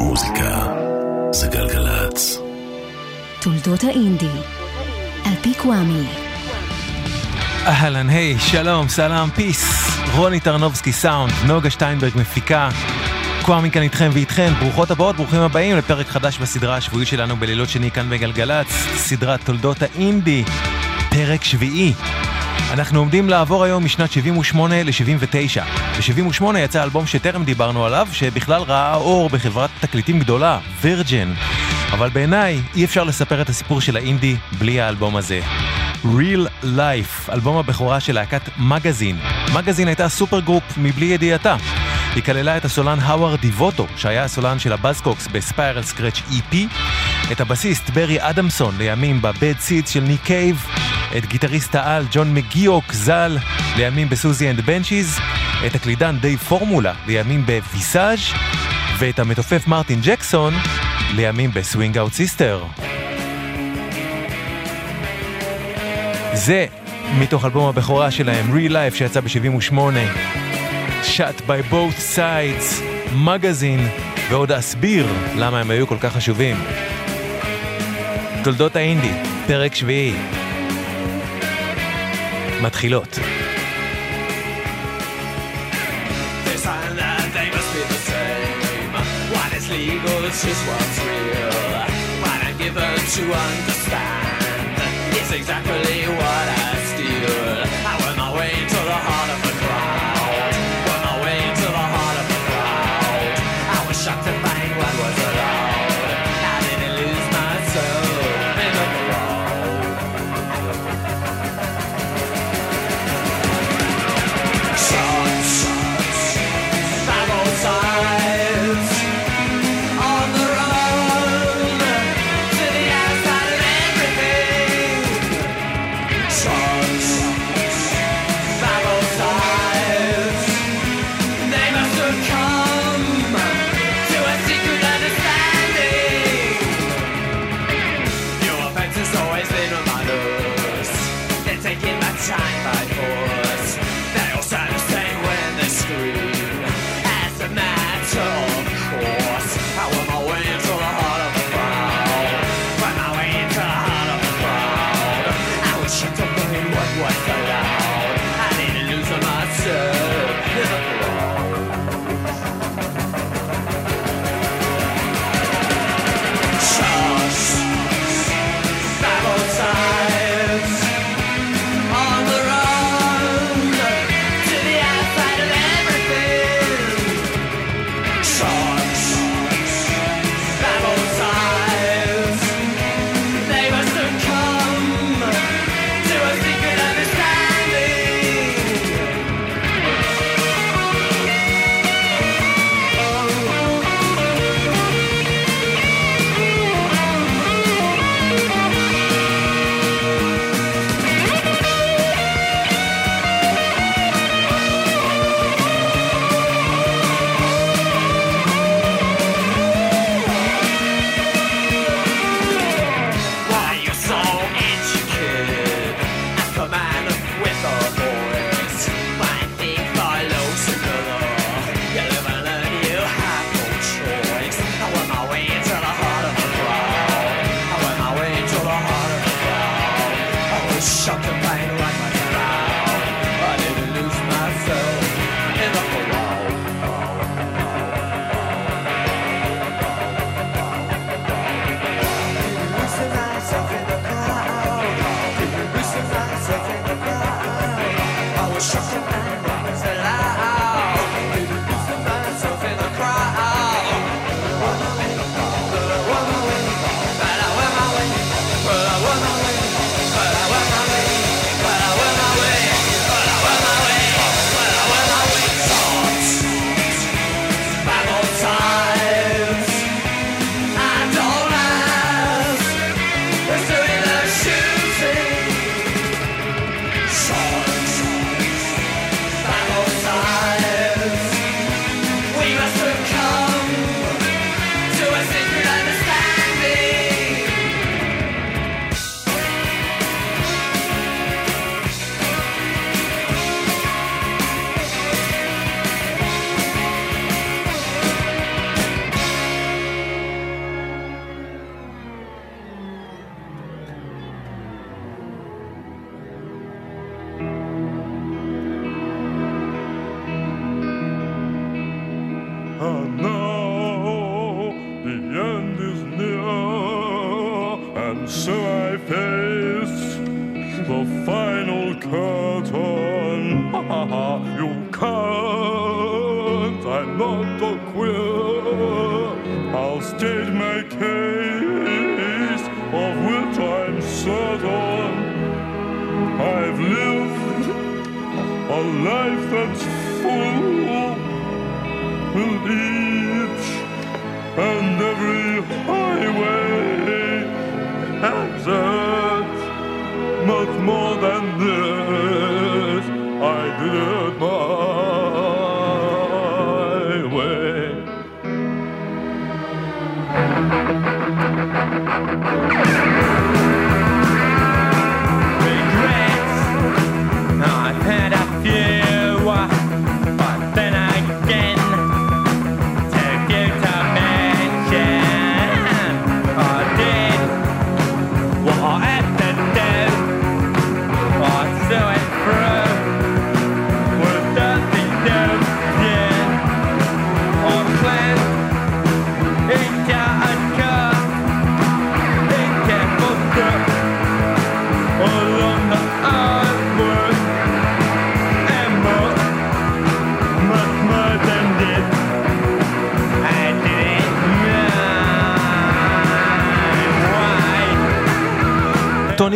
מוזיקה זה גלגלצ. תולדות האינדי, על פי קוואמי. אהלן, היי, שלום, סלאם, פיס. רוני טרנובסקי סאונד, נוגה שטיינברג מפיקה. קוואמי כאן איתכם ואיתכן, ברוכות הבאות, ברוכים הבאים לפרק חדש בסדרה השבועית שלנו בלילות שני כאן בגלגלצ, סדרת תולדות האינדי, פרק שביעי. אנחנו עומדים לעבור היום משנת 78 ל-79. ב-78 יצא אלבום שטרם דיברנו עליו, שבכלל ראה אור בחברת תקליטים גדולה, Virgin. אבל בעיניי אי אפשר לספר את הסיפור של האינדי בלי האלבום הזה. Real Life, אלבום הבכורה של להקת Magazine. Magazine הייתה supergroup מבלי ידיעתה. היא כללה את הסולן הווארד דבוטו, שהיה הסולן של ה Buzzcocks ב Spiral Scratch EP, את הבסיסט ברי אדמסון לימים ב Bad Seeds של ניק קייב, את גיטריסט העל ג'ון מגיוק ז"ל לימים ב Siouxsie and the Banshees, את הקלידן דייב פורמולה לימים ב Visage ואת המתופף מרטין ג'קסון לימים ב Swing Out Sister. זה מתוך אלבום הבכורה שלהם, Real Life, שיצא ב-78. Shot by both sides, Magazine, ועוד אסביר למה הם היו כל כך חשובים. תולדות האינדי, פרק שביעי. Is legal, just what's real. What I'm given to understand is exactly what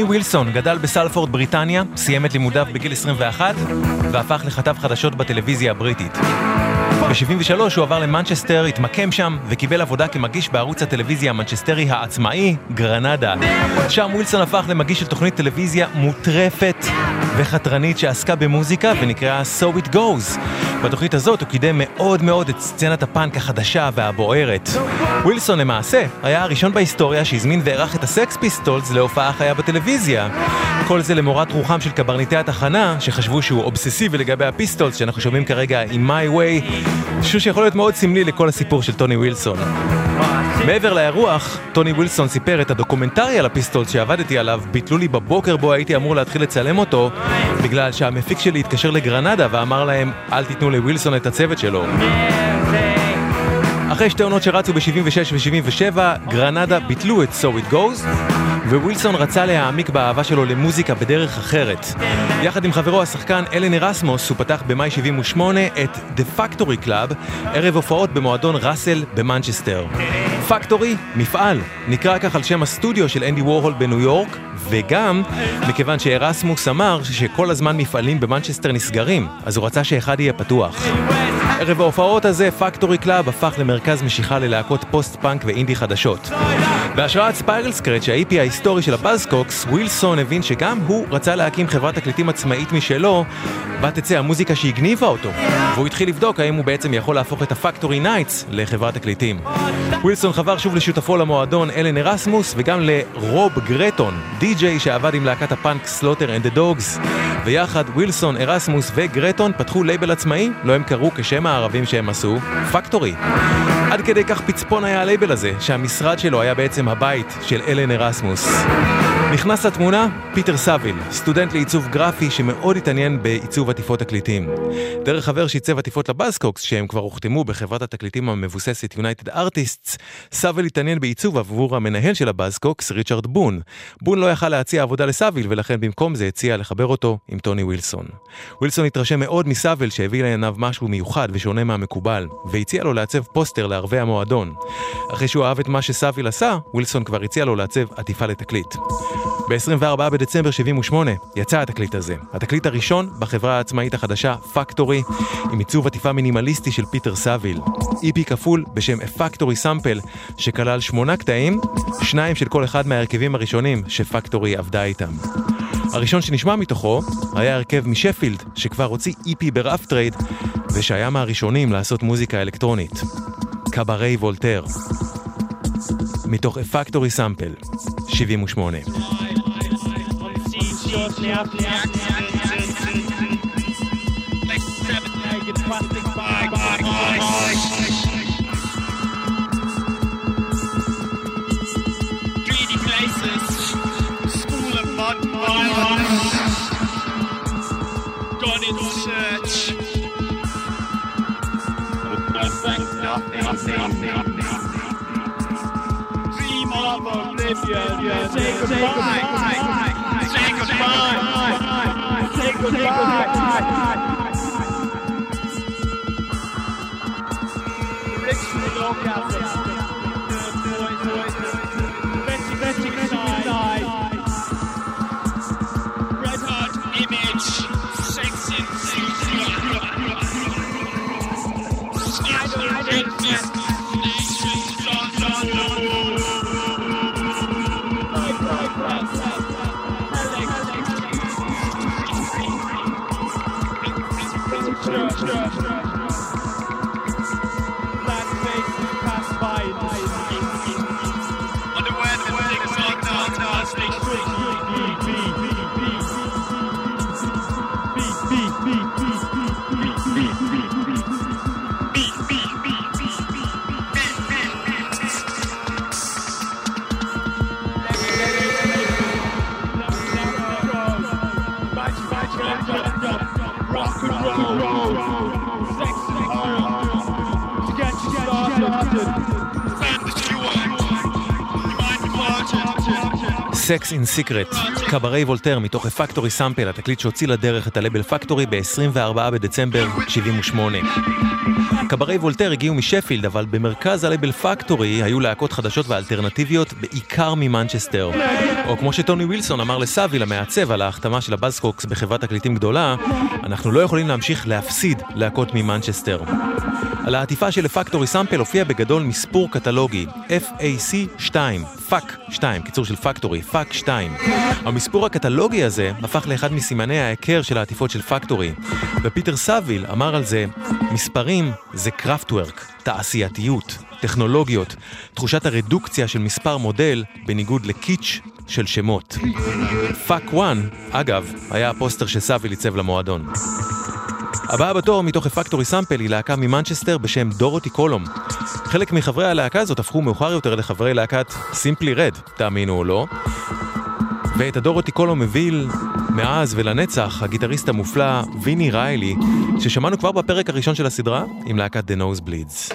ווילסון גדל בסלפורד, בריטניה, סיים את לימודיו בגיל 21 והפך לכתב חדשות בטלוויזיה הבריטית. ב-73 הוא עבר למנצ'סטר, התמקם שם וקיבל עבודה כמגיש בערוץ הטלוויזיה המנצ'סטרי העצמאי, גרנדה. שם ווילסון הפך למגיש של תוכנית טלוויזיה מוטרפת וחתרנית שעסקה במוזיקה ונקראה So It Goes. בתוכנית הזאת הוא קידם מאוד מאוד את סצנת הפאנק החדשה והבוערת. ווילסון למעשה היה הראשון בהיסטוריה שהזמין ואירח את ה Sex Pistols להופעה חיה בטלוויזיה. כל זה למורת רוחם של קברניטי התחנה, שחשבו שהוא אובססיבי לגבי ה Pistols שאנחנו שומעים כרגע עם My Way, משהו שיכול להיות מאוד סמלי לכל הסיפור של טוני ווילסון. מעבר לאירוח, טוני ווילסון סיפר את הדוקומנטרי על ה Pistols שעבדתי עליו, ביטלו לי בבוקר בו הייתי אמור להתחיל לצלם אותו, בגלל שהמפיק שלי התקשר לגרנדה ואמר להם, אל תיתנו לווילסון את הצוות שלו. אחרי שתי עונות שרצו ב-76 ו-77, גרנדה ביטלו את So It Goes, ווילסון רצה להעמיק באהבה שלו למוזיקה בדרך אחרת. יחד עם חברו השחקן אלן ארסמוס, הוא פתח במאי 78 את The Factory Club, ערב הופעות במועדון ראסל במנצ'סטר. Factory, מפעל, נקרא כך על שם הסטודיו של אנדי וורהול בניו יורק, וגם מכיוון שארסמוס אמר שכל הזמן מפעלים במנצ'סטר נסגרים, אז הוא רצה שאחד יהיה פתוח. ערב ההופעות הזה, Factory Club הפך למרכז משיכה ללהקות פוסט-פאנק ואינדי חדשות. בהשראת Spiral Scratch, ה-EP ההיסטורי של ה Buzzcocks, ווילסון הבין שגם הוא רצה להקים חברת תקליטים עצמאית משלו, בה תצא המוזיקה שהגניבה אותו. והוא התחיל לבדוק האם הוא בעצם יכול להפוך את ה Factory Nights לחברת תקליטים. ווילסון חבר שוב לשותפו למועדון אלן ארסמוס וגם לרוב גרטון, די-ג'יי שעבד עם להקת הפאנק Slaughter and the Dogs. ויחד ווילסון, ארסמוס וגרטון פתחו לייבל עצמאי, לו הם קראו כשם הערבים שהם עשו, פקטורי. עד כדי כך פצפון היה הלייבל הזה, שהמשרד שלו היה בעצם הבית של אלן ארסמוס. נכנס לתמונה פיטר סאביל, סטודנט לעיצוב גרפי שמאוד התעניין בעיצוב עטיפות תקליטים. דרך חבר שעיצב עטיפות לבאזקוקס, שהם כבר הוחתמו בחברת התקליטים המבוססת United Artists, סאביל התעניין בעיצוב עבור המנהל של הבאזקוקס, ריצ'רד בון. בון לא יכל להציע עבודה לסאביל, ולכן במקום זה הציע לחבר אותו עם טוני ווילסון. ווילסון התרשם מאוד מסאביל שהביא לעיניו משהו מיוחד ושונה מהמקובל, והציע לו לעצב פוסטר לערבי המועדון. אחרי שהוא אהב את מה שסאביל עשה, ווילסון כבר הציע לו לעצב עטיפה לתקליט. ב-24 בדצמבר 78 יצא התקליט הזה, התקליט הראשון בחברה העצמאית החדשה פקטורי, עם עיצוב עטיפה מינימליסטי של פיטר סאביל. EP כפול בשם Factory Sample, שכלל שמונה קטעים, שניים של כל אחד מההרכבים הראשונים שפקטורי עבדה איתם. הראשון שנשמע מתוכו היה הרכב משפילד, שכבר הוציא EP ברף טרייד, ושהיה מהראשונים לעשות מוזיקה אלקטרונית. קברט וולטייר. מתוך A Factory Sample, 78. Greedy places, school of oblivion. Say goodbye. Say goodbye. Say goodbye. roll, roll. Sex in Secret, קברט וולטייר מתוך הפקטורי סאמפל, התקליט שהוציא לדרך את הלייבל פקטורי ב-24 בדצמבר 78. קברט וולטייר הגיעו משפילד, אבל במרכז הלייבל פקטורי היו להקות חדשות ואלטרנטיביות, בעיקר ממנצ'סטר. או כמו שטוני ווילסון אמר לסאביל המעצב על ההחתמה של הבאזקוקס בחברת תקליטים גדולה, אנחנו לא יכולים להמשיך להפסיד להקות ממנצ'סטר. על העטיפה של הפקטורי סאמפל הופיע בגדול מספור קטלוגי, FAC 2, פאק 2, קיצור של פקטורי, פאק 2. המספור הקטלוגי הזה הפך לאחד מסימני ההיכר של העטיפות של פקטורי, ופיטר סאביל אמר על זה, מספרים זה קראפטוורק, תעשייתיות, טכנולוגיות, תחושת הרדוקציה של מספר מודל בניגוד לקיץ' של שמות. פאק 1, אגב, היה הפוסטר שסאביל עיצב למועדון. הבאה בתור מתוך הפקטורי סאמפל היא להקה ממנצ'סטר בשם דורוטי קולום. חלק מחברי הלהקה הזאת הפכו מאוחר יותר לחברי להקת סימפלי רד, תאמינו או לא. ואת הדורוטי קולום מוביל מאז ולנצח הגיטריסט המופלא ויני ריילי, ששמענו כבר בפרק הראשון של הסדרה עם להקת The Nose Bleeds.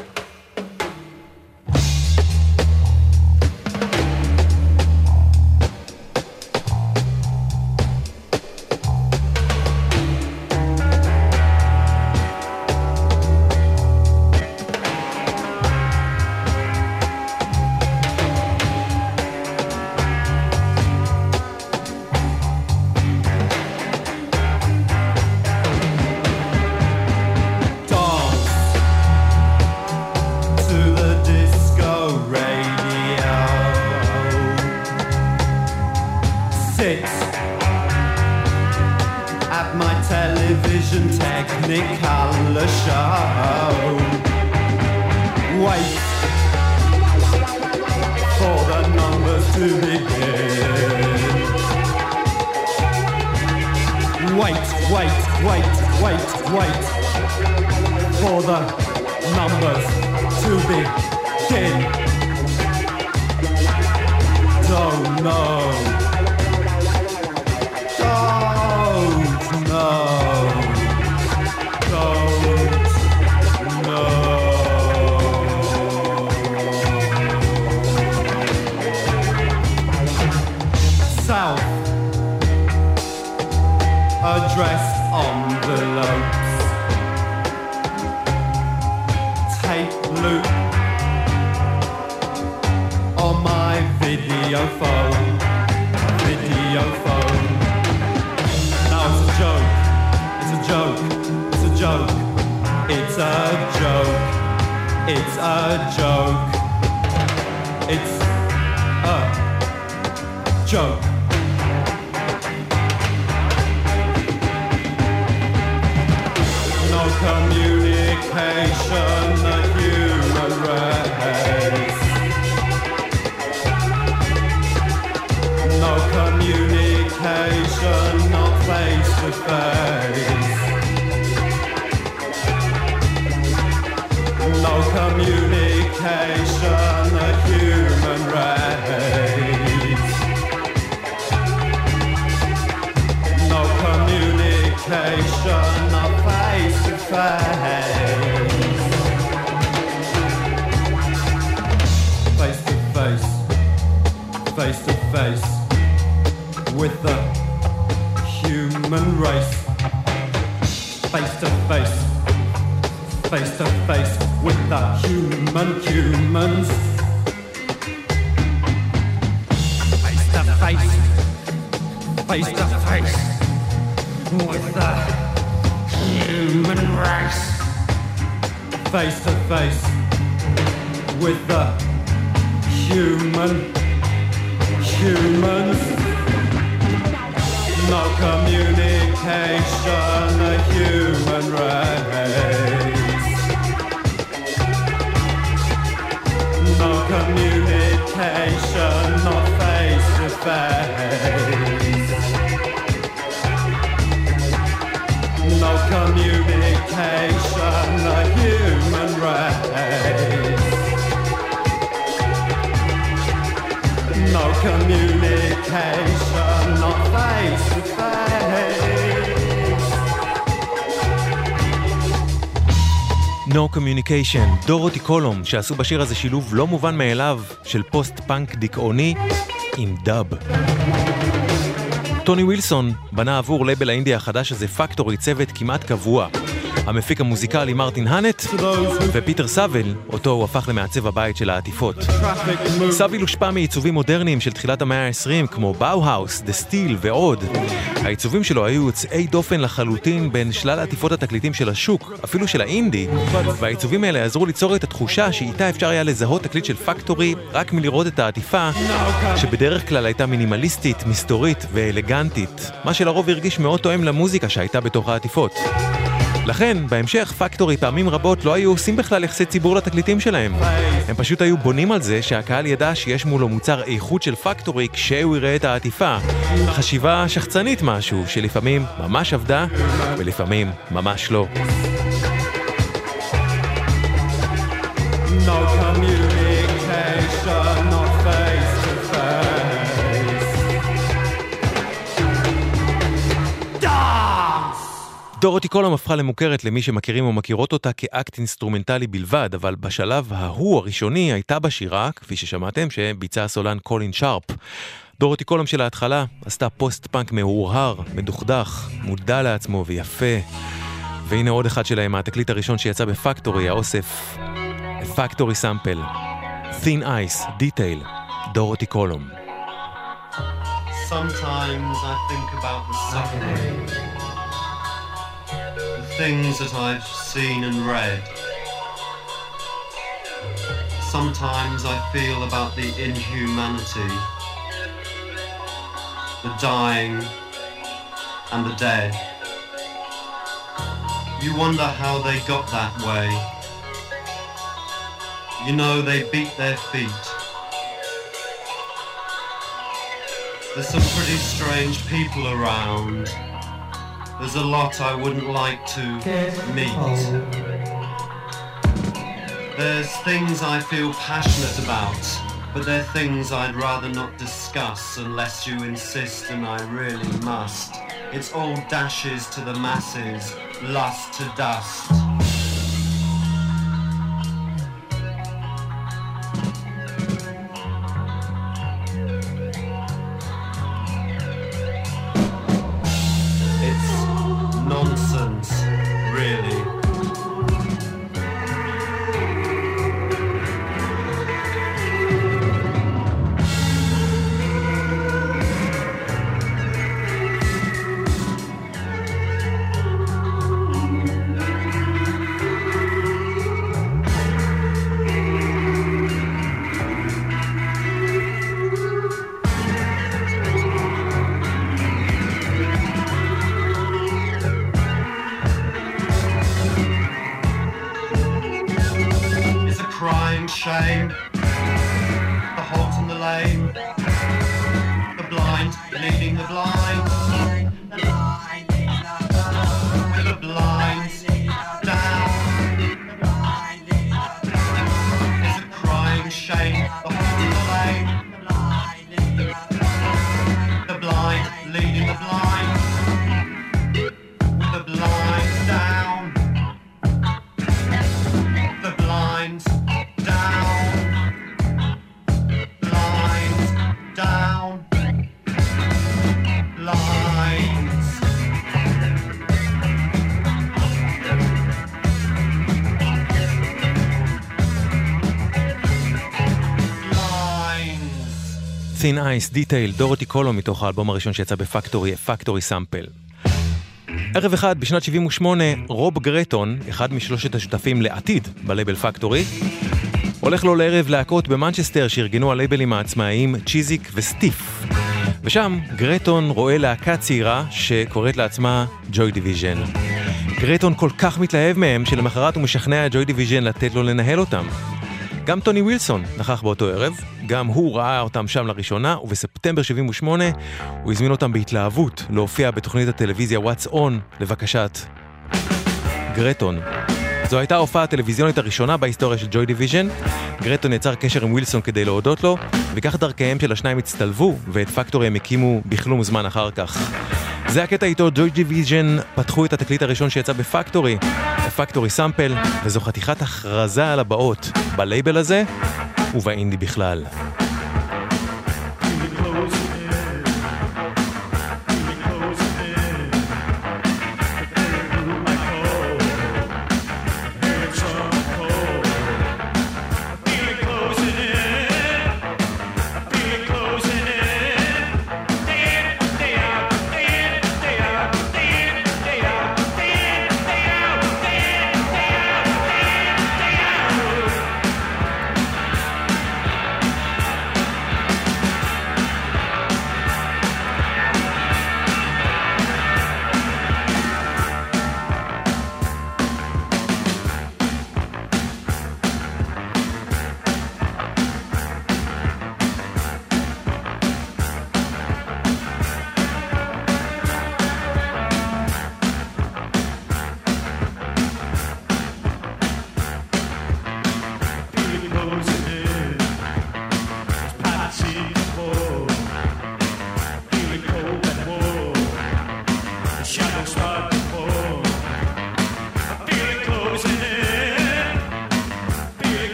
Communication, דורוטי קולום, שעשו בשיר הזה שילוב לא מובן מאליו של פוסט-פאנק דיכאוני עם דאב. טוני ווילסון בנה עבור לייבל האינדי החדש הזה פקטורי צוות כמעט קבוע. המפיק המוזיקלי מרטין האנט, ופיטר סאביל, אותו הוא הפך למעצב הבית של העטיפות. סאביל הושפע מעיצובים מודרניים של תחילת המאה ה-20, כמו באו-האוס, דה סטיל ועוד. העיצובים שלו היו יוצאי דופן לחלוטין בין שלל עטיפות התקליטים של השוק, אפילו של האינדי, והעיצובים האלה עזרו ליצור את התחושה שאיתה אפשר היה לזהות תקליט של פקטורי רק מלראות את העטיפה, שבדרך כלל הייתה מינימליסטית, מסתורית ואלגנטית, מה שלרוב הרגיש מאוד תואם למוזיקה שהייתה בתוך העטיפות. לכן, בהמשך, פקטורי פעמים רבות לא היו עושים בכלל יחסי ציבור לתקליטים שלהם. הם פשוט היו בונים על זה שהקהל ידע שיש מולו מוצר איכות של פקטורי כשהוא יראה את העטיפה. חשיבה שחצנית משהו, שלפעמים ממש עבדה, ולפעמים ממש לא. דורוטי קולום הפכה למוכרת למי שמכירים או מכירות אותה כאקט אינסטרומנטלי בלבד, אבל בשלב ההוא הראשוני הייתה בשירה, כפי ששמעתם, שביצע הסולן קולין שרפ. דורוטי קולום של ההתחלה עשתה פוסט פאנק מהורהר, מדוכדך, מודע לעצמו ויפה. והנה עוד אחד שלהם, התקליט הראשון שיצא בפקטורי, האוסף, פקטורי סאמפל, Thin Ice, Detail, דורוטי קולום. Sometimes I think about the the things that I've seen and read. Sometimes I feel about the inhumanity, the dying and the dead. You wonder how they got that way. You know they beat their feet. There's some pretty strange people around. There's a lot I wouldn't like to meet. There's things I feel passionate about, but they're things I'd rather not discuss unless you insist and I really must. It's all dashes to the masses, lust to dust. Thin Ice, Detail, דורוטי קולום מתוך האלבום הראשון שיצא בפקטורי, פקטורי סאמפל. ערב אחד, בשנת 78, רוב גרטון, אחד משלושת השותפים לעתיד בלייבל פקטורי, הולך לו לערב להקות במנצ'סטר שארגנו הלייבלים העצמאיים צ'יזיק וסטיף. ושם גרטון רואה להקה צעירה שקוראת לעצמה ג'וי דיוויז'ן. גרטון כל כך מתלהב מהם שלמחרת הוא משכנע את ג'וי דיוויז'ן לתת לו לנהל אותם. גם טוני ווילסון נכח באותו ערב, גם הוא ראה אותם שם לראשונה, ובספטמבר 78 הוא הזמין אותם בהתלהבות להופיע בתוכנית הטלוויזיה What's On לבקשת גרטון. זו הייתה ההופעה הטלוויזיונית הראשונה בהיסטוריה של ג'וי דיוויז'ן. גרטון יצר קשר עם ווילסון כדי להודות לו, וכך דרכיהם של השניים הצטלבו, ואת פקטורי הם הקימו בכלום זמן אחר כך. זה הקטע איתו ג'וי דיוויז'ן פתחו את התקליט הראשון שיצא בפקטורי, בפקטורי סאמפל, וזו חתיכת הכרזה על הבאות בלייבל הזה ובאינדי בכלל.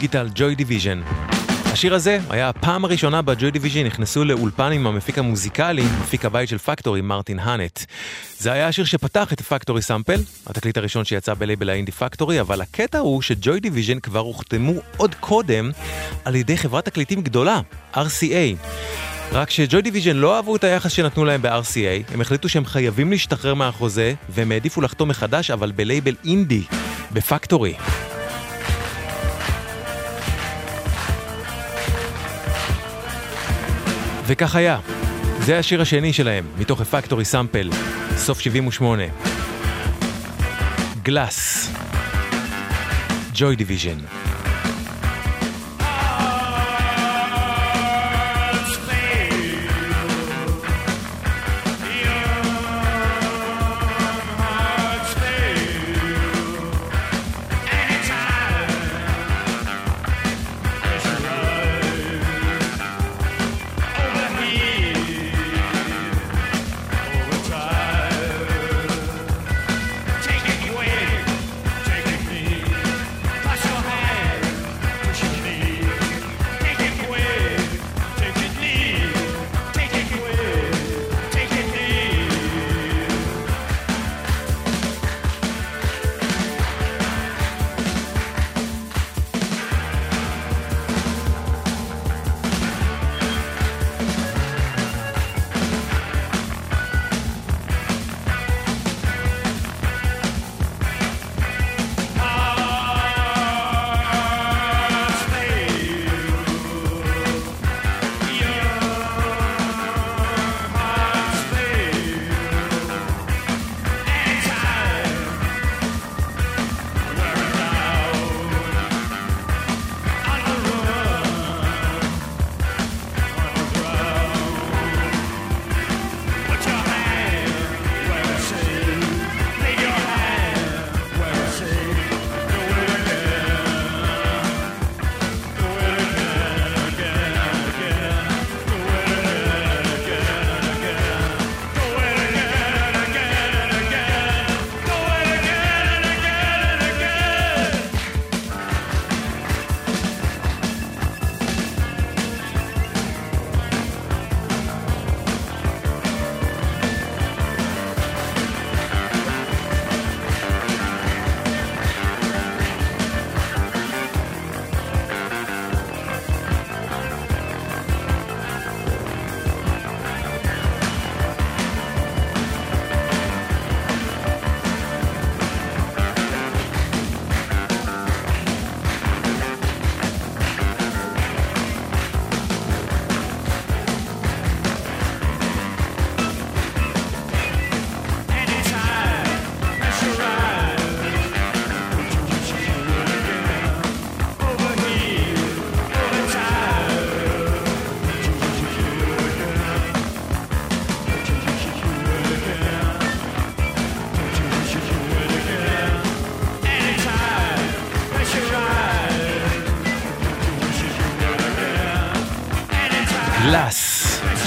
Digital ג'וי דיוויז'ן. השיר הזה היה הפעם הראשונה בה ג'וי דיוויז'ן נכנסו לאולפן עם המפיק המוזיקלי, מפיק הבית של פקטורי, מרטין האנט. זה היה השיר שפתח את פקטורי סאמפל, התקליט הראשון שיצא בלייבל האינדי פקטורי, אבל הקטע הוא שג'וי דיוויז'ן כבר הוחתמו עוד קודם על ידי חברת תקליטים גדולה, RCA. רק שג'וי דיוויז'ן לא אהבו את היחס שנתנו להם ב-RCA, הם החליטו שהם חייבים להשתחרר מהחוזה, והם העדיפו לחתום מחדש, אבל בלייבל אינדי, בפקטורי. וכך היה. זה השיר השני שלהם, מתוך הפקטורי סאמפל, סוף 78. Glass. ג'וי דיוויז'ן.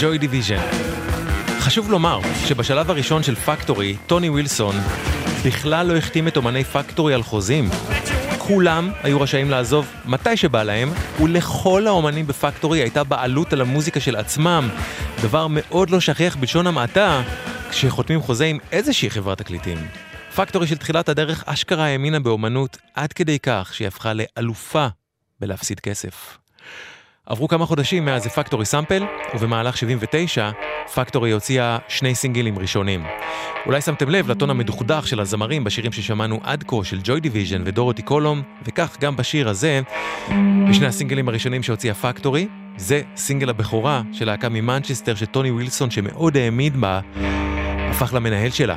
Joy Division. חשוב לומר שבשלב הראשון של Factory, טוני ווילסון בכלל לא החתים את אומני Factory על חוזים. כולם היו רשאים לעזוב מתי שבא להם, ולכל האומנים ב Factory הייתה בעלות על המוזיקה של עצמם, דבר מאוד לא שכיח בלשון המעטה, כשחותמים חוזה עם איזושהי חברת תקליטים. Factory של תחילת הדרך אשכרה האמינה באומנות עד כדי כך שהיא הפכה לאלופה בלהפסיד כסף. עברו כמה חודשים מאז Factory Sample, ובמהלך 79, Factory הוציאה שני סינגלים ראשונים. אולי שמתם לב לטון המדוכדך של הזמרים בשירים ששמענו עד כה של Joy Division ו Durutti Column, וכך גם בשיר הזה, בשני הסינגלים הראשונים שהוציאה Factory, זה סינגל הבכורה של להקה ממנצ'סטר שטוני ווילסון שמאוד האמין בה, הפך למנהל שלה.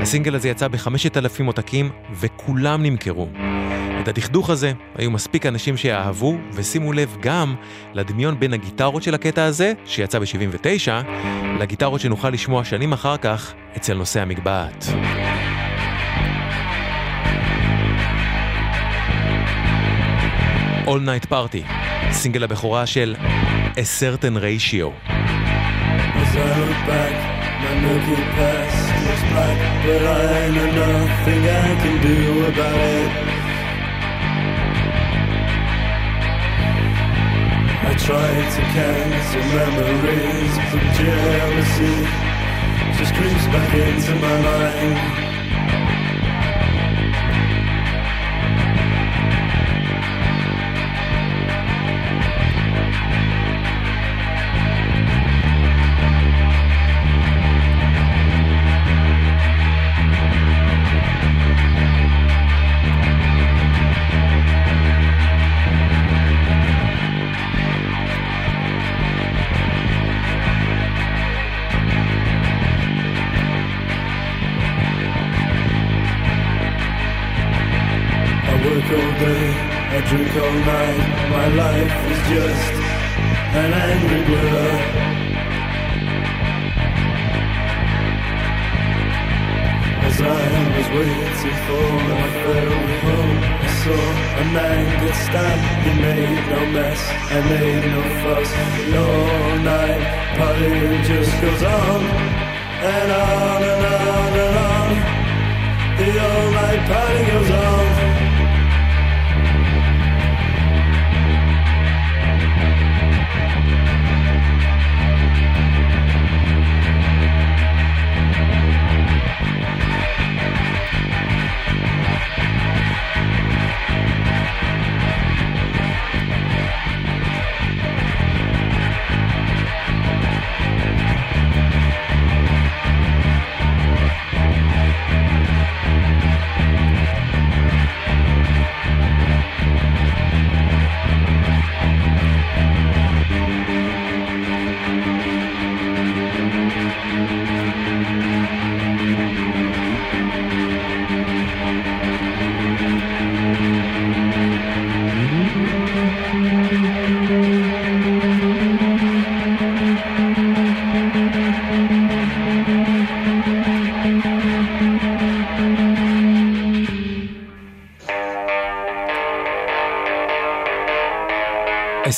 הסינגל הזה יצא בחמשת אלפים עותקים, וכולם נמכרו. את הדכדוך הזה היו מספיק אנשים שאהבו, ושימו לב גם לדמיון בין הגיטרות של הקטע הזה, שיצא ב-79, לגיטרות שנוכל לשמוע שנים אחר כך אצל נושא המגבעת. All Night Party, סינגל הבכורה של A Certain Ratio. Black, but I know nothing I can do about it. I tried to cancel memories, but jealousy just creeps back into my mind.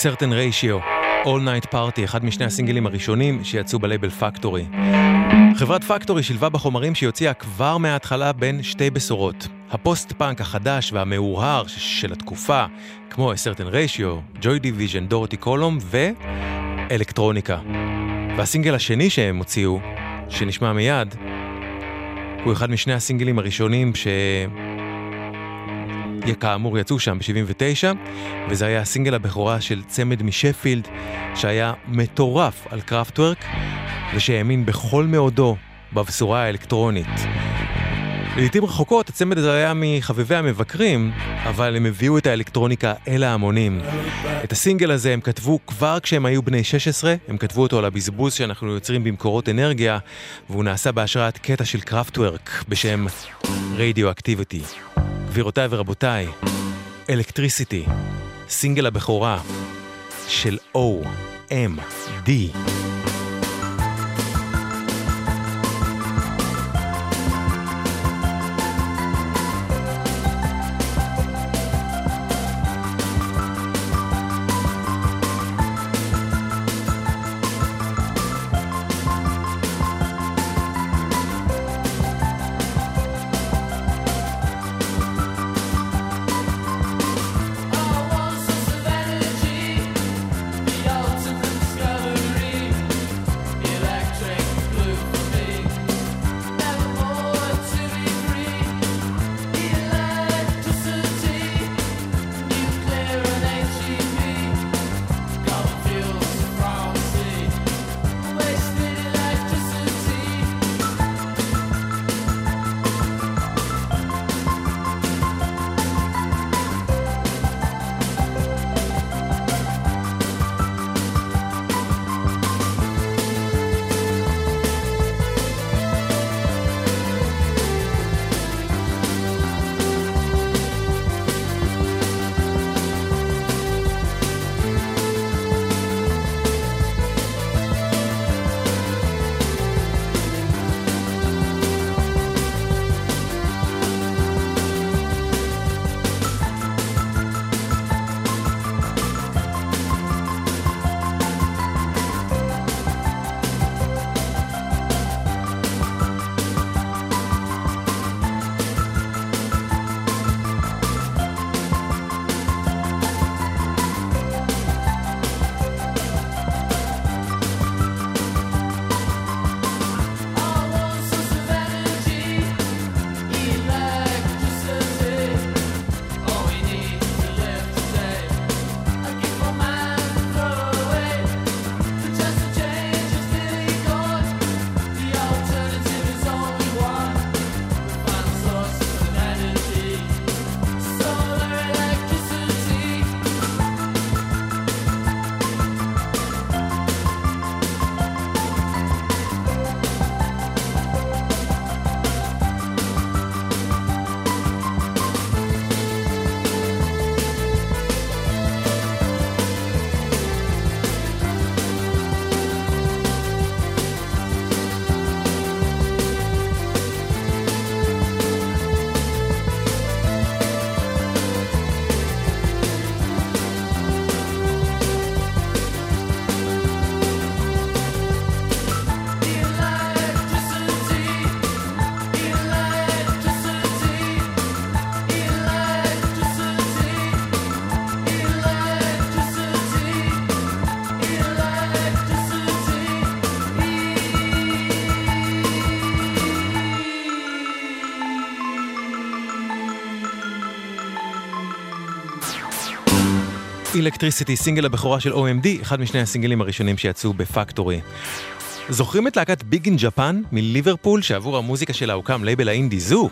Certain Ratio, All Night Party, אחד משני הסינגלים הראשונים שיצאו בלייבל Factory. חברת Factory שילבה בחומרים שהיא הוציאה כבר מההתחלה בין שתי בשורות. הפוסט-פאנק החדש והמאוהר של התקופה, כמו Certain Ratio, Joy Division, Durutti Column ואלקטרוניקה. והסינגל השני שהם הוציאו, שנשמע מיד, הוא אחד משני הסינגלים הראשונים ש... כאמור יצאו שם ב-79, וזה היה הסינגל הבכורה של צמד משפילד, שהיה מטורף על קראפטוורק, ושהאמין בכל מאודו בבשורה האלקטרונית. לעיתים רחוקות הצמד הזה היה מחבבי המבקרים, אבל הם הביאו את האלקטרוניקה אל ההמונים. את הסינגל הזה הם כתבו כבר כשהם היו בני 16, הם כתבו אותו על הבזבוז שאנחנו יוצרים במקורות אנרגיה, והוא נעשה בהשראת קטע של קראפטוורק בשם רדיו אקטיביטי. גבירותיי ורבותיי, אלקטריסיטי, סינגל הבכורה של OMD. Electricity, סינגל הבכורה של OMD, אחד משני הסינגלים הראשונים שיצאו ב Factory. זוכרים את להקת Big in Japan מליברפול, שעבור המוזיקה שלה הוקם לייבל האינדי Zoo?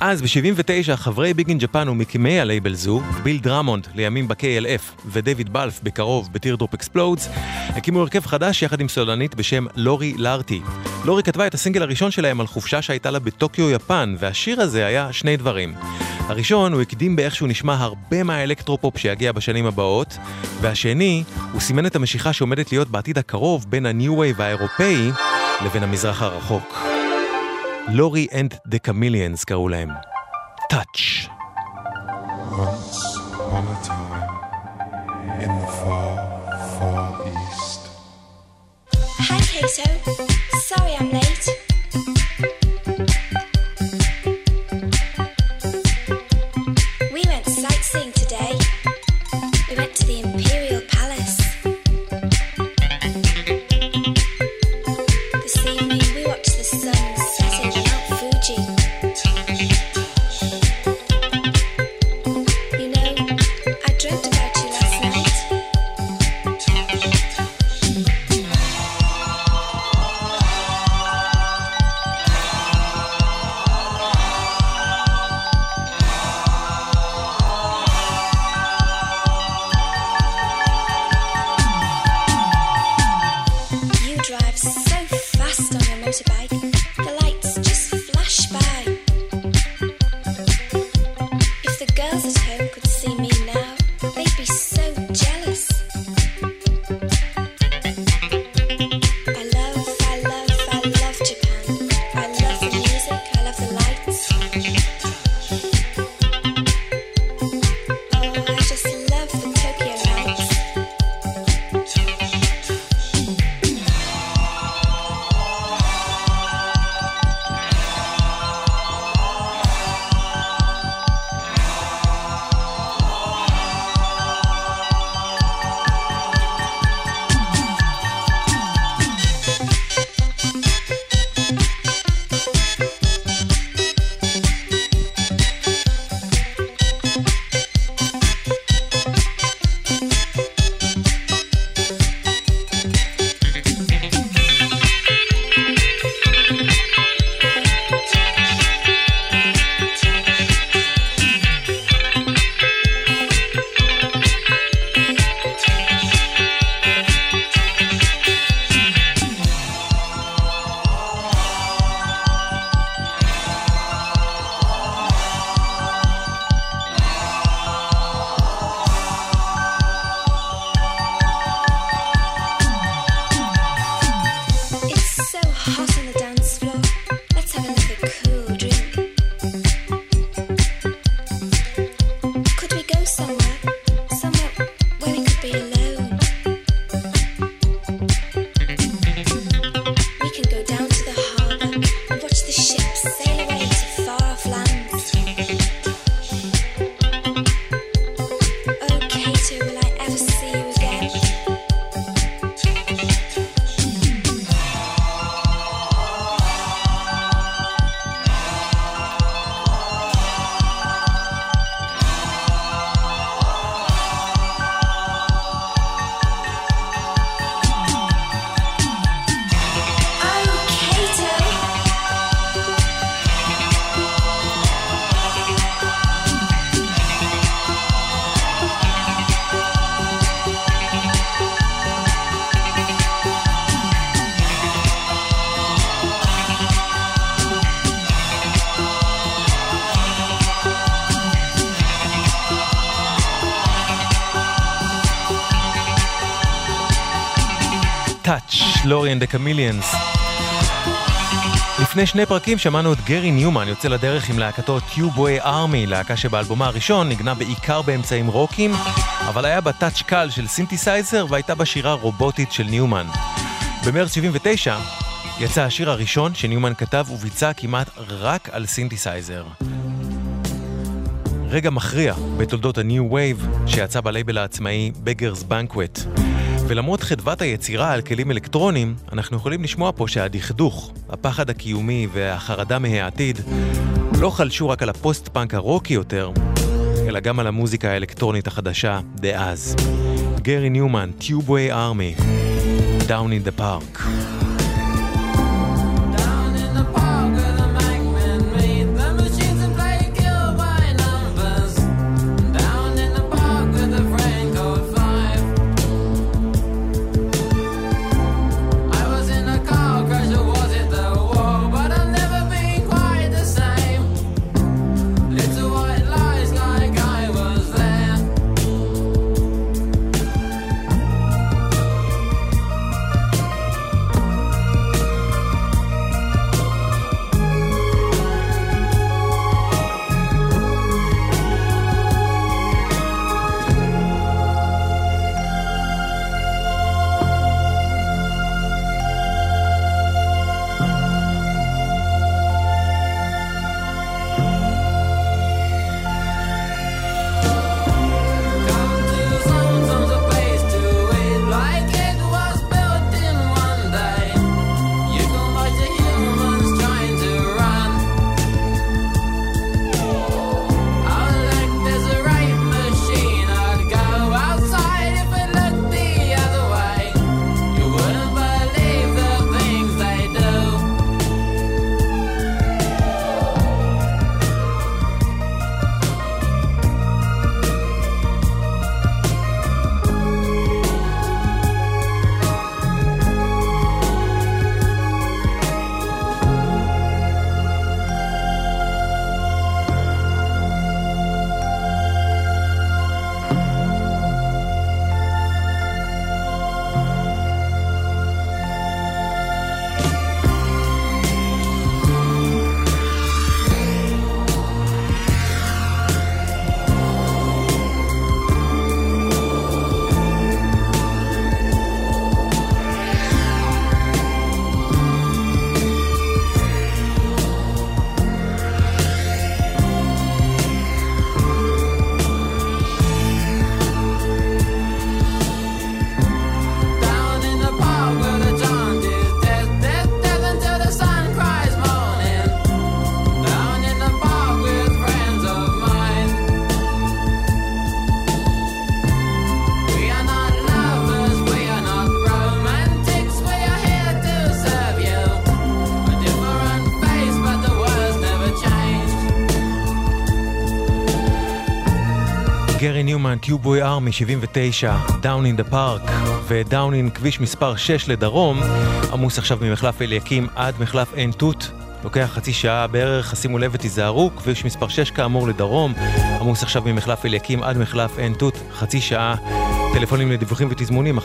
אז ב-79 חברי Big in Japan ומקימי הלייבל Zoo, ביל דרמונד לימים ב-KLF ודייוויד בלף בקרוב ב Teardrop Explodes, הקימו הרכב חדש יחד עם סולנית בשם לורי לארטי. לורי כתבה את הסינגל הראשון שלהם על חופשה שהייתה לה בטוקיו יפן, והשיר הזה היה שני דברים. הראשון, הוא הקדים באיכשהו נשמע הרבה מהאלקטרופופ שיגיע בשנים הבאות, והשני, הוא סימן את המשיכה שעומדת להיות בעתיד הקרוב בין ה-New Wave האירופאי לבין המזרח הרחוק. לורי אנד דה קמיליאנס קראו להם. טאץ'. Once upon a time, in the far, far east. Hi, Kato. Sorry I'm late. and the Chameleons. לפני שני פרקים שמענו את גרי ניומן יוצא לדרך עם להקתו Tubeway Army, להקה שבאלבומה הראשון נגנה בעיקר באמצעים רוקים, אבל היה בה טאץ' קל של סינתסייזר והייתה בה שירה רובוטית של ניומן. במרץ 79 יצא השיר הראשון שניומן כתב וביצע כמעט רק על סינתסייזר. רגע מכריע בתולדות ה-New Wave שיצא בלייבל העצמאי Beggars Banquet. ולמרות חדוות היצירה על כלים אלקטרונים, אנחנו יכולים לשמוע פה שהדכדוך, הפחד הקיומי והחרדה מהעתיד לא חלשו רק על הפוסט-פאנק הרוקי יותר, אלא גם על המוזיקה האלקטרונית החדשה דאז. גרי ניומן, Tubeway Army, Down in the Park. ניומן, Tubeway Army 79, Down in the Park ו Down in כביש מספר 6 לדרום, עמוס עכשיו ממחלף אליקים עד מחלף עין תות. לוקח חצי שעה בערך, שימו לב ותיזהרו, כביש מספר 6 כאמור לדרום, עמוס עכשיו ממחלף אליקים עד מחלף עין תות, חצי שעה. טלפונים לדיווחים ותזמונים, 1-800-891-8,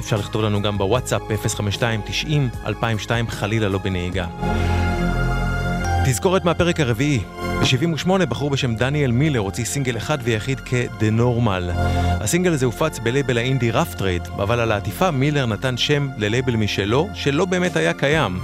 אפשר לכתוב לנו גם בוואטסאפ, 052-90-2002, חלילה לא בנהיגה. תזכורת מהפרק הרביעי, ב-78 בחור בשם דניאל מילר הוציא סינגל אחד ויחיד כ-The Normal. הסינגל הזה הופץ בלייבל האינדי Rough Trade, אבל על העטיפה מילר נתן שם ללייבל משלו, שלא באמת היה קיים.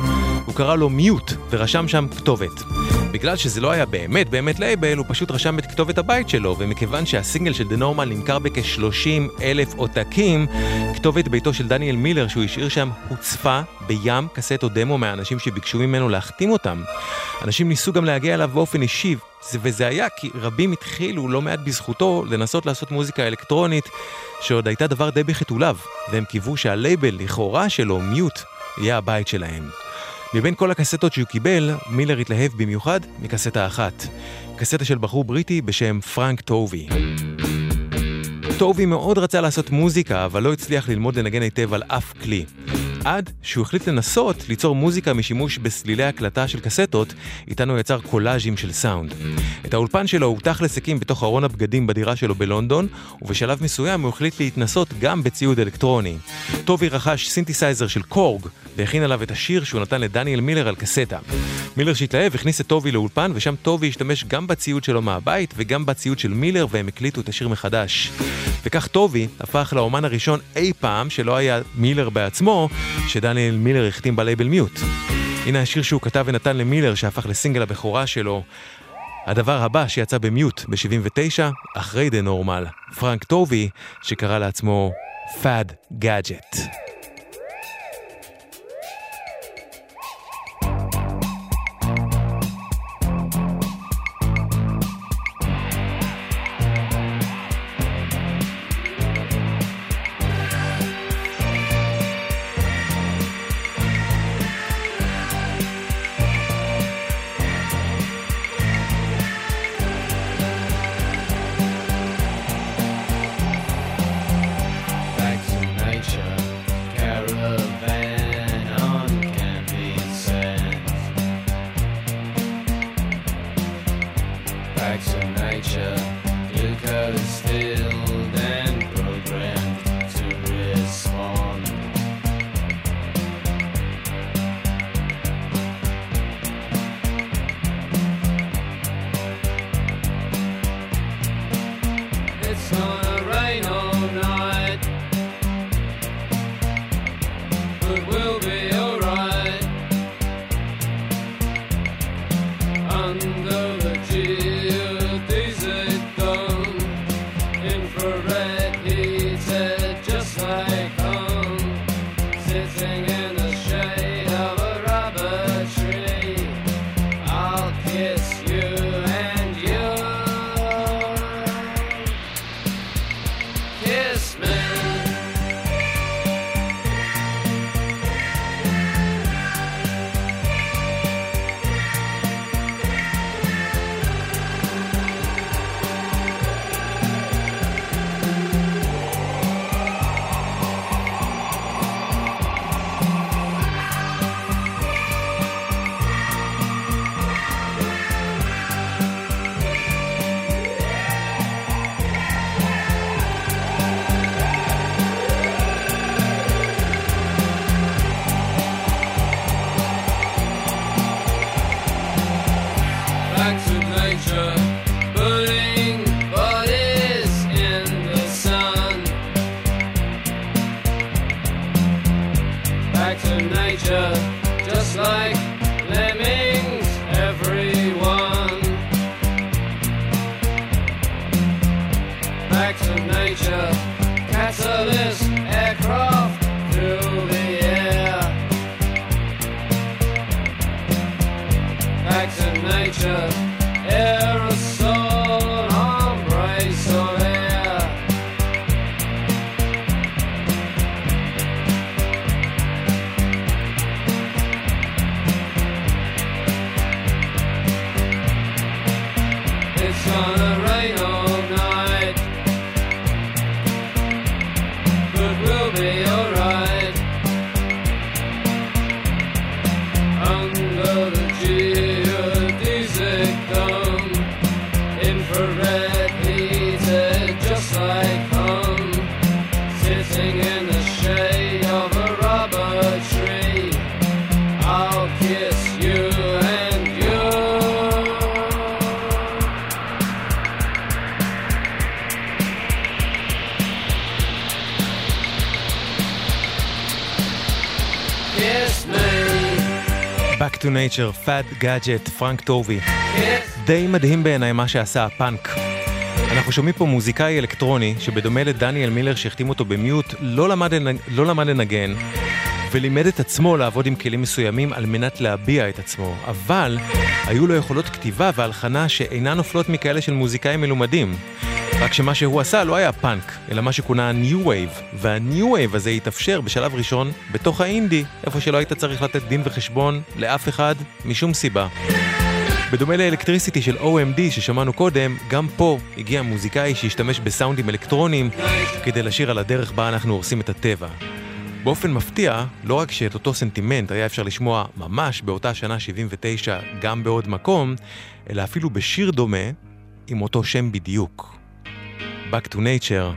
הוא קרא לו Mute, ורשם שם כתובת. בגלל שזה לא היה באמת באמת לייבל, הוא פשוט רשם את כתובת הבית שלו, ומכיוון שהסינגל של The Normal נמכר בכ-30 אלף עותקים, כתובת ביתו של דניאל מילר שהוא השאיר שם הוצפה בים קסטות דמו מהאנשים שביקשו ממנו להחתים אותם. אנשים ניסו גם להגיע אליו באופן אישי, וזה היה כי רבים התחילו, לא מעט בזכותו, לנסות לעשות מוזיקה אלקטרונית, שעוד הייתה דבר די בחיתוליו, והם קיוו שהלייבל לכאורה שלו, מיוט, יהיה הבית שלהם. מבין כל הקסטות שהוא קיבל, מילר התלהב במיוחד מקסטה אחת. קסטה של בחור בריטי בשם פרנק טובי. טובי מאוד רצה לעשות מוזיקה, אבל לא הצליח ללמוד לנגן היטב על אף כלי. עד שהוא החליט לנסות ליצור מוזיקה משימוש בסלילי הקלטה של קסטות, איתן הוא יצר קולאז'ים של סאונד. את האולפן שלו הוא תכלס הקים בתוך ארון הבגדים בדירה שלו בלונדון, ובשלב מסוים הוא החליט להתנסות גם בציוד אלקטרוני. טובי רכש סינתסייזר של Korg, והכין עליו את השיר שהוא נתן לדניאל מילר על קסטה. מילר שהתלהב הכניס את טובי לאולפן, ושם טובי השתמש גם בציוד שלו מהבית וגם בציוד של מילר, והם הקליטו את השיר מחדש. וכך טובי הפך לאומן הראשון אי פעם, שלא היה מילר בעצמו, שדניאל מילר החתים בלייבל Mute. הנה השיר שהוא כתב ונתן למילר, שהפך לסינגל הבכורה שלו. הדבר הבא שיצא ב Mute ב-79, אחרי The Normal, פרנק טובי, שקרא לעצמו Fad Gadget. Back to Nature, Fad Gadget, פרנק טובי. די מדהים בעיניי מה שעשה הפאנק. אנחנו שומעים פה מוזיקאי אלקטרוני, שבדומה לדניאל מילר שהחתים אותו ב Mute, לא למד, לנ- לא למד לנגן, ולימד את עצמו לעבוד עם כלים מסוימים על מנת להביע את עצמו, אבל היו לו יכולות כתיבה והלחנה שאינן נופלות מכאלה של מוזיקאים מלומדים. רק שמה שהוא עשה לא היה פאנק, אלא מה שכונה ה-New Wave, וה-New Wave הזה התאפשר בשלב ראשון בתוך האינדי, איפה שלא היית צריך לתת דין וחשבון לאף אחד, משום סיבה. בדומה לאלקטריסיטי של OMD ששמענו קודם, גם פה הגיע מוזיקאי שהשתמש בסאונדים אלקטרוניים כדי לשיר על הדרך בה אנחנו הורסים את הטבע. באופן מפתיע, לא רק שאת אותו סנטימנט היה אפשר לשמוע ממש באותה שנה 79 גם בעוד מקום, אלא אפילו בשיר דומה עם אותו שם בדיוק. Back to Nature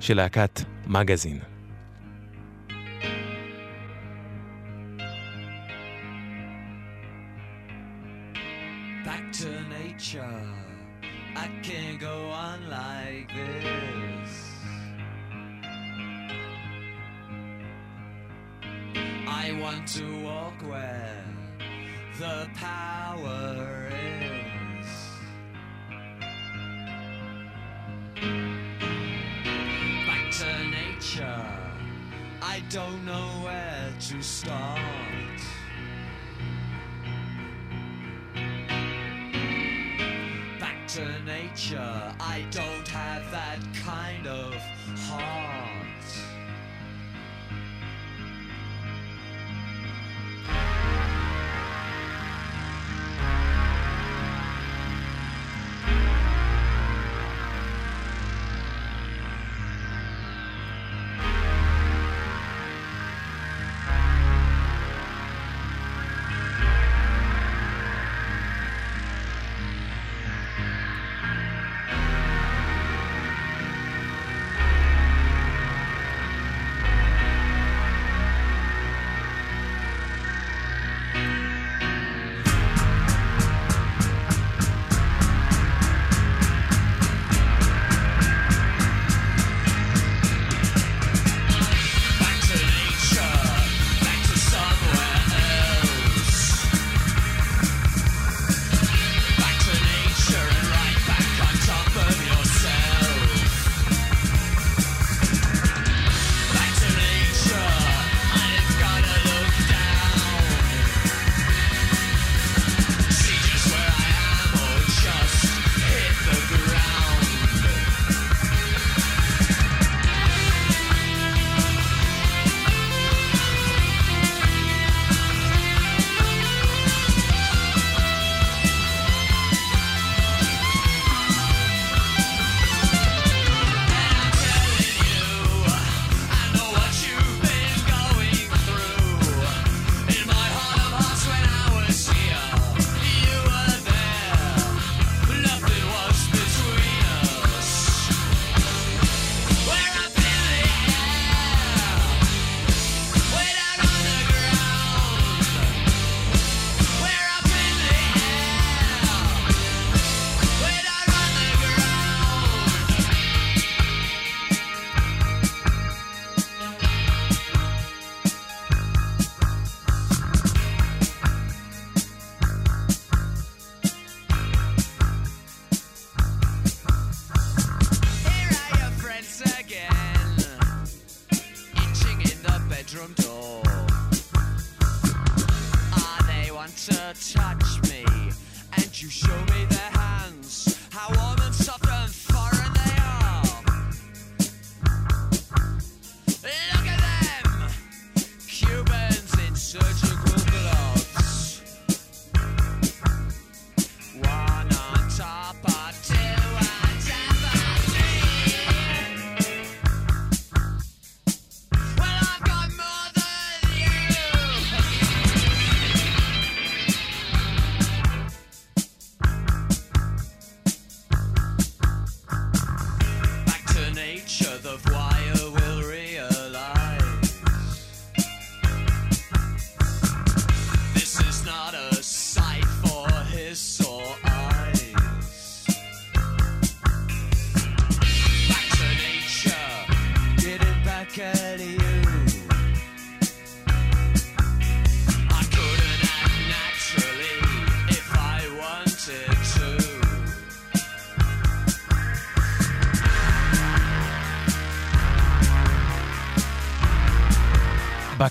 של להקת מגזין. back to nature. I can't go on like this. I want to walk where the power Back to nature. I don't know where to start. Back to nature. I don't have that kind of heart.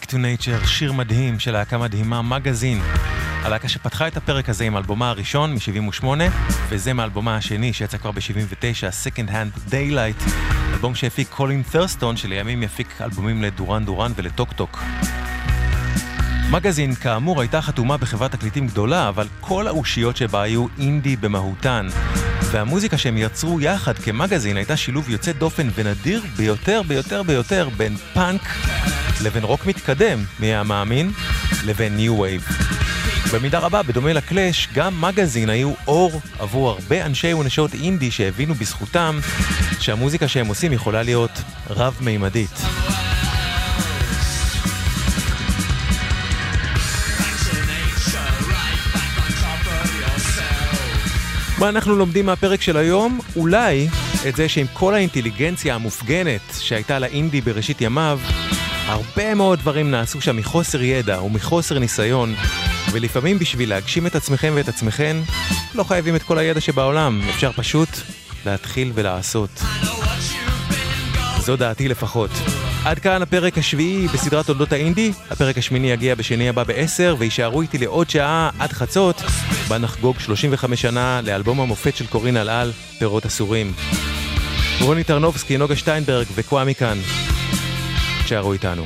To Nature, שיר מדהים של להקה מדהימה, מגזין. הלהקה שפתחה את הפרק הזה עם אלבומה הראשון מ-78, וזה מאלבומה השני שיצא כבר ב-79, Second Hand Daylight, אלבום שהפיק קולין ת'רסטון, שלימים יפיק אלבומים ל Duran Duran ול Talk Talk. Magazine, כאמור, הייתה חתומה בחברת תקליטים גדולה, אבל כל האושיות שבה היו אינדי במהותן. והמוזיקה שהם יצרו יחד כמגזין הייתה שילוב יוצא דופן ונדיר ביותר ביותר ביותר בין פאנק לבין רוק מתקדם, מי היה מאמין? לבין ניו וייב. במידה רבה, בדומה לקלאש, גם מגזין היו אור עבור הרבה אנשי ונשות אינדי שהבינו בזכותם שהמוזיקה שהם עושים יכולה להיות רב-מימדית. מה אנחנו לומדים מהפרק של היום? אולי את זה שעם כל האינטליגנציה המופגנת שהייתה לאינדי בראשית ימיו, הרבה מאוד דברים נעשו שם מחוסר ידע ומחוסר ניסיון, ולפעמים בשביל להגשים את עצמכם ואת עצמכן, לא חייבים את כל הידע שבעולם, אפשר פשוט להתחיל ולעשות. זו דעתי לפחות. עד כאן הפרק השביעי בסדרת תולדות האינדי, הפרק השמיני יגיע בשני הבא ב-10, ויישארו איתי לעוד שעה עד חצות, בה נחגוג 35 שנה לאלבום המופת של קורין אלעל, פירות אסורים. רוני טרנובסקי, נוגה שטיינברג וקוואמי כאן. תשארו איתנו.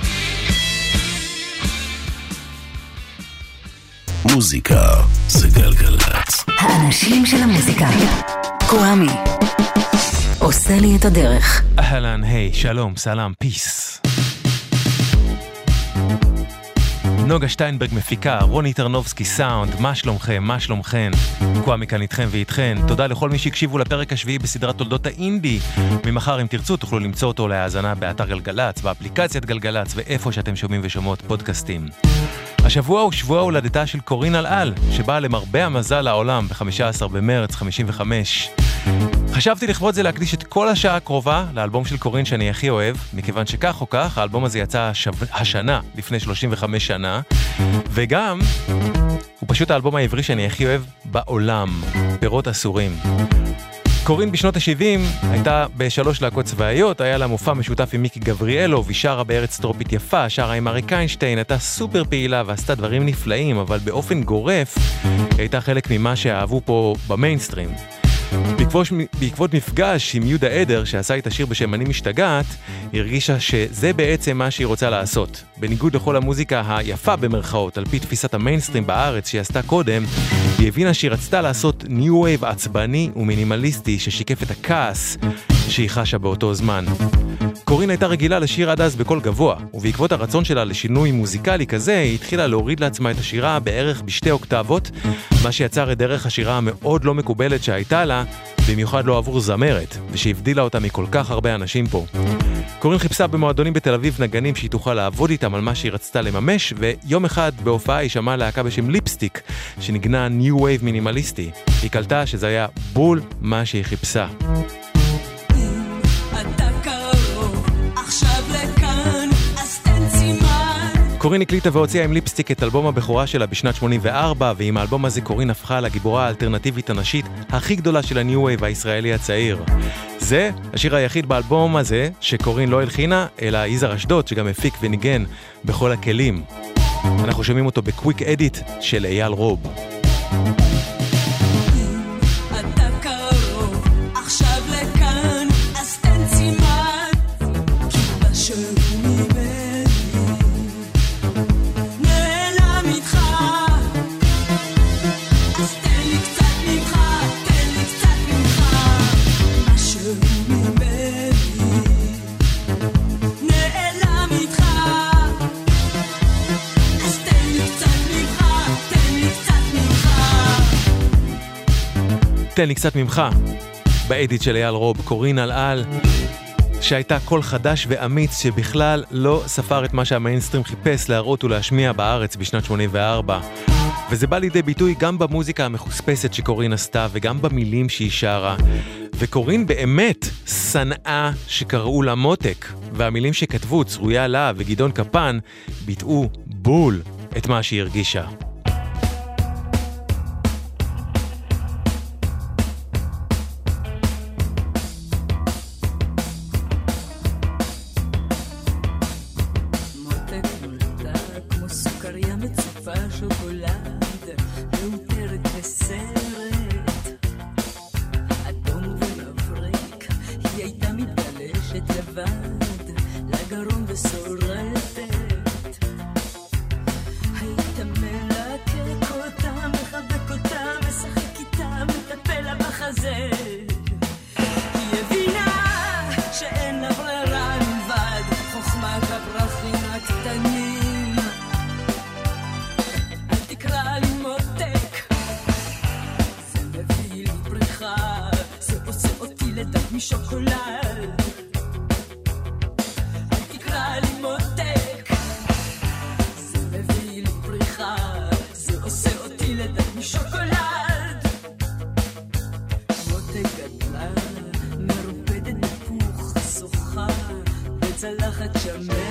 מוזיקה זה גלגלצ. האנשים של המוזיקה. קוואמי. עושה לי את הדרך. אהלן, היי, שלום, סלאם, פיס. נוגה שטיינברג מפיקה, רוני טרנובסקי סאונד, מה שלומכם, מה שלומכן? קוואמי כאן איתכם ואיתכן. תודה לכל מי שהקשיבו לפרק השביעי בסדרת תולדות האינדי. ממחר, אם תרצו, תוכלו למצוא אותו להאזנה באתר גלגלצ, באפליקציית גלגלצ, ואיפה שאתם שומעים ושומעות פודקאסטים. השבוע הוא שבוע הולדתה של קורין אלעל, שבאה למרבה המזל לעולם ב-15 במרץ 55. חשבתי לכבוד זה להקדיש את כל השעה הקרובה לאלבום של קורין שאני הכי אוהב, מכיוון שכך או כך, האלבום הזה יצא השו... השנה, לפני 35 שנה, וגם, הוא פשוט האלבום העברי שאני הכי אוהב בעולם, פירות אסורים. קורין בשנות ה-70 הייתה בשלוש להקות צבאיות, היה לה מופע משותף עם מיקי גבריאלוב, היא שרה בארץ טרופית יפה, שרה עם אריק איינשטיין, הייתה סופר פעילה ועשתה דברים נפלאים, אבל באופן גורף היא הייתה חלק ממה שאהבו פה במיינסטרים. בעקבות, בעקבות מפגש עם יהודה עדר, שעשה את השיר בשם אני משתגעת, היא הרגישה שזה בעצם מה שהיא רוצה לעשות. בניגוד לכל המוזיקה היפה במרכאות, על פי תפיסת המיינסטרים בארץ שהיא עשתה קודם, היא הבינה שהיא רצתה לעשות ניו וייב עצבני ומינימליסטי ששיקף את הכעס שהיא חשה באותו זמן. קורין הייתה רגילה לשיר עד אז בקול גבוה, ובעקבות הרצון שלה לשינוי מוזיקלי כזה, היא התחילה להוריד לעצמה את השירה בערך בשתי אוקטבות, מה שיצר את דרך השירה המאוד לא מקובלת שהייתה לה, במיוחד לא עבור זמרת, ושהבדילה אותה מכל כך הרבה אנשים פה. קורין חיפשה במועדונים בתל אביב נגנים שהיא תוכל לעבוד איתם על מה שהיא רצתה לממש, ויום אחד בהופעה היא שמעה להקה בשם ליפסטיק, שנגנה ניו וייב מינימליסטי. היא קלטה שזה היה בול מה שהיא חיפשה. קורין הקליטה והוציאה עם ליפסטיק את אלבום הבכורה שלה בשנת 84, ועם האלבום הזה קורין הפכה לגיבורה האלטרנטיבית הנשית הכי גדולה של הניו וייב הישראלי הצעיר. זה השיר היחיד באלבום הזה שקורין לא הלחינה, אלא יזהר אשדוד שגם הפיק וניגן בכל הכלים. אנחנו שומעים אותו בקוויק אדיט של אייל רוב. תן לי קצת ממך, באדיט של אייל רוב, קורין אלעל, שהייתה קול חדש ואמיץ שבכלל לא ספר את מה שהמיינסטרים חיפש להראות ולהשמיע בארץ בשנת 84. וזה בא לידי ביטוי גם במוזיקה המחוספסת שקורין עשתה וגם במילים שהיא שרה. וקורין באמת שנאה שקראו לה מותק, והמילים שכתבו צרויה להב וגדעון קפן ביטאו בול את מה שהיא הרגישה. היא הייתה מתגלשת לבד, לגרון ושורטת. היית מלקק אותה, מחבק אותה, משחק איתה, מטפל לה בחזה. משוקולד. אל תקרא לי מותק, זה מביא לי פריחה, זה עושה אותי לדק משוקולד. מותק גדלה, מרופדת בפוך, שוחה, בצלחת שמנת.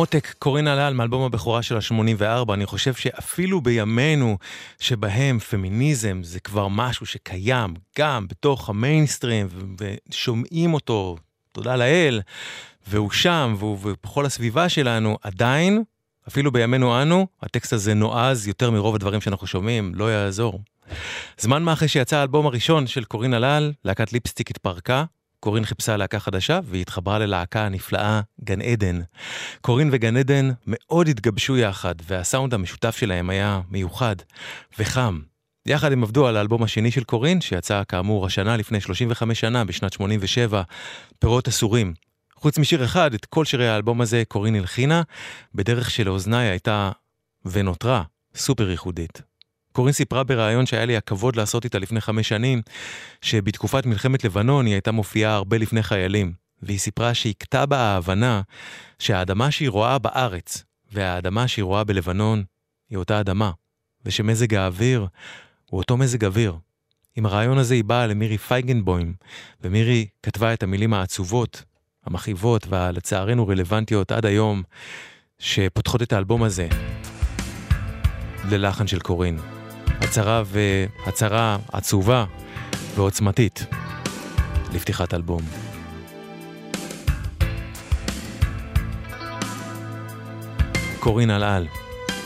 מותק קורין הלל מאלבום הבכורה של ה-84, אני חושב שאפילו בימינו שבהם פמיניזם זה כבר משהו שקיים גם בתוך המיינסטרים ושומעים אותו, תודה לאל, והוא שם והוא בכל הסביבה שלנו, עדיין, אפילו בימינו אנו, הטקסט הזה נועז יותר מרוב הדברים שאנחנו שומעים, לא יעזור. זמן מה אחרי שיצא האלבום הראשון של קורין הלל, להקת ליפסטיק התפרקה, קורין חיפשה להקה חדשה והיא התחברה ללהקה הנפלאה גן עדן. קורין וגן עדן מאוד התגבשו יחד והסאונד המשותף שלהם היה מיוחד וחם. יחד הם עבדו על האלבום השני של קורין שיצא כאמור השנה לפני 35 שנה בשנת 87, פירות אסורים. חוץ משיר אחד, את כל שירי האלבום הזה קורין הלחינה, בדרך שלאוזניי הייתה ונותרה סופר ייחודית. קורין סיפרה בריאיון שהיה לי הכבוד לעשות איתה לפני חמש שנים, שבתקופת מלחמת לבנון היא הייתה מופיעה הרבה לפני חיילים, והיא סיפרה שהכתה בה ההבנה שהאדמה שהיא רואה בארץ והאדמה שהיא רואה בלבנון היא אותה אדמה, ושמזג האוויר הוא אותו מזג אוויר. עם הרעיון הזה היא באה למירי פייגנבוים, ומירי כתבה את המילים העצובות, המכאיבות והלצערנו רלוונטיות עד היום, שפותחות את האלבום הזה ללחן של קורין. הצהרה והצהרה עצובה ועוצמתית לפתיחת אלבום. קורין הלעל,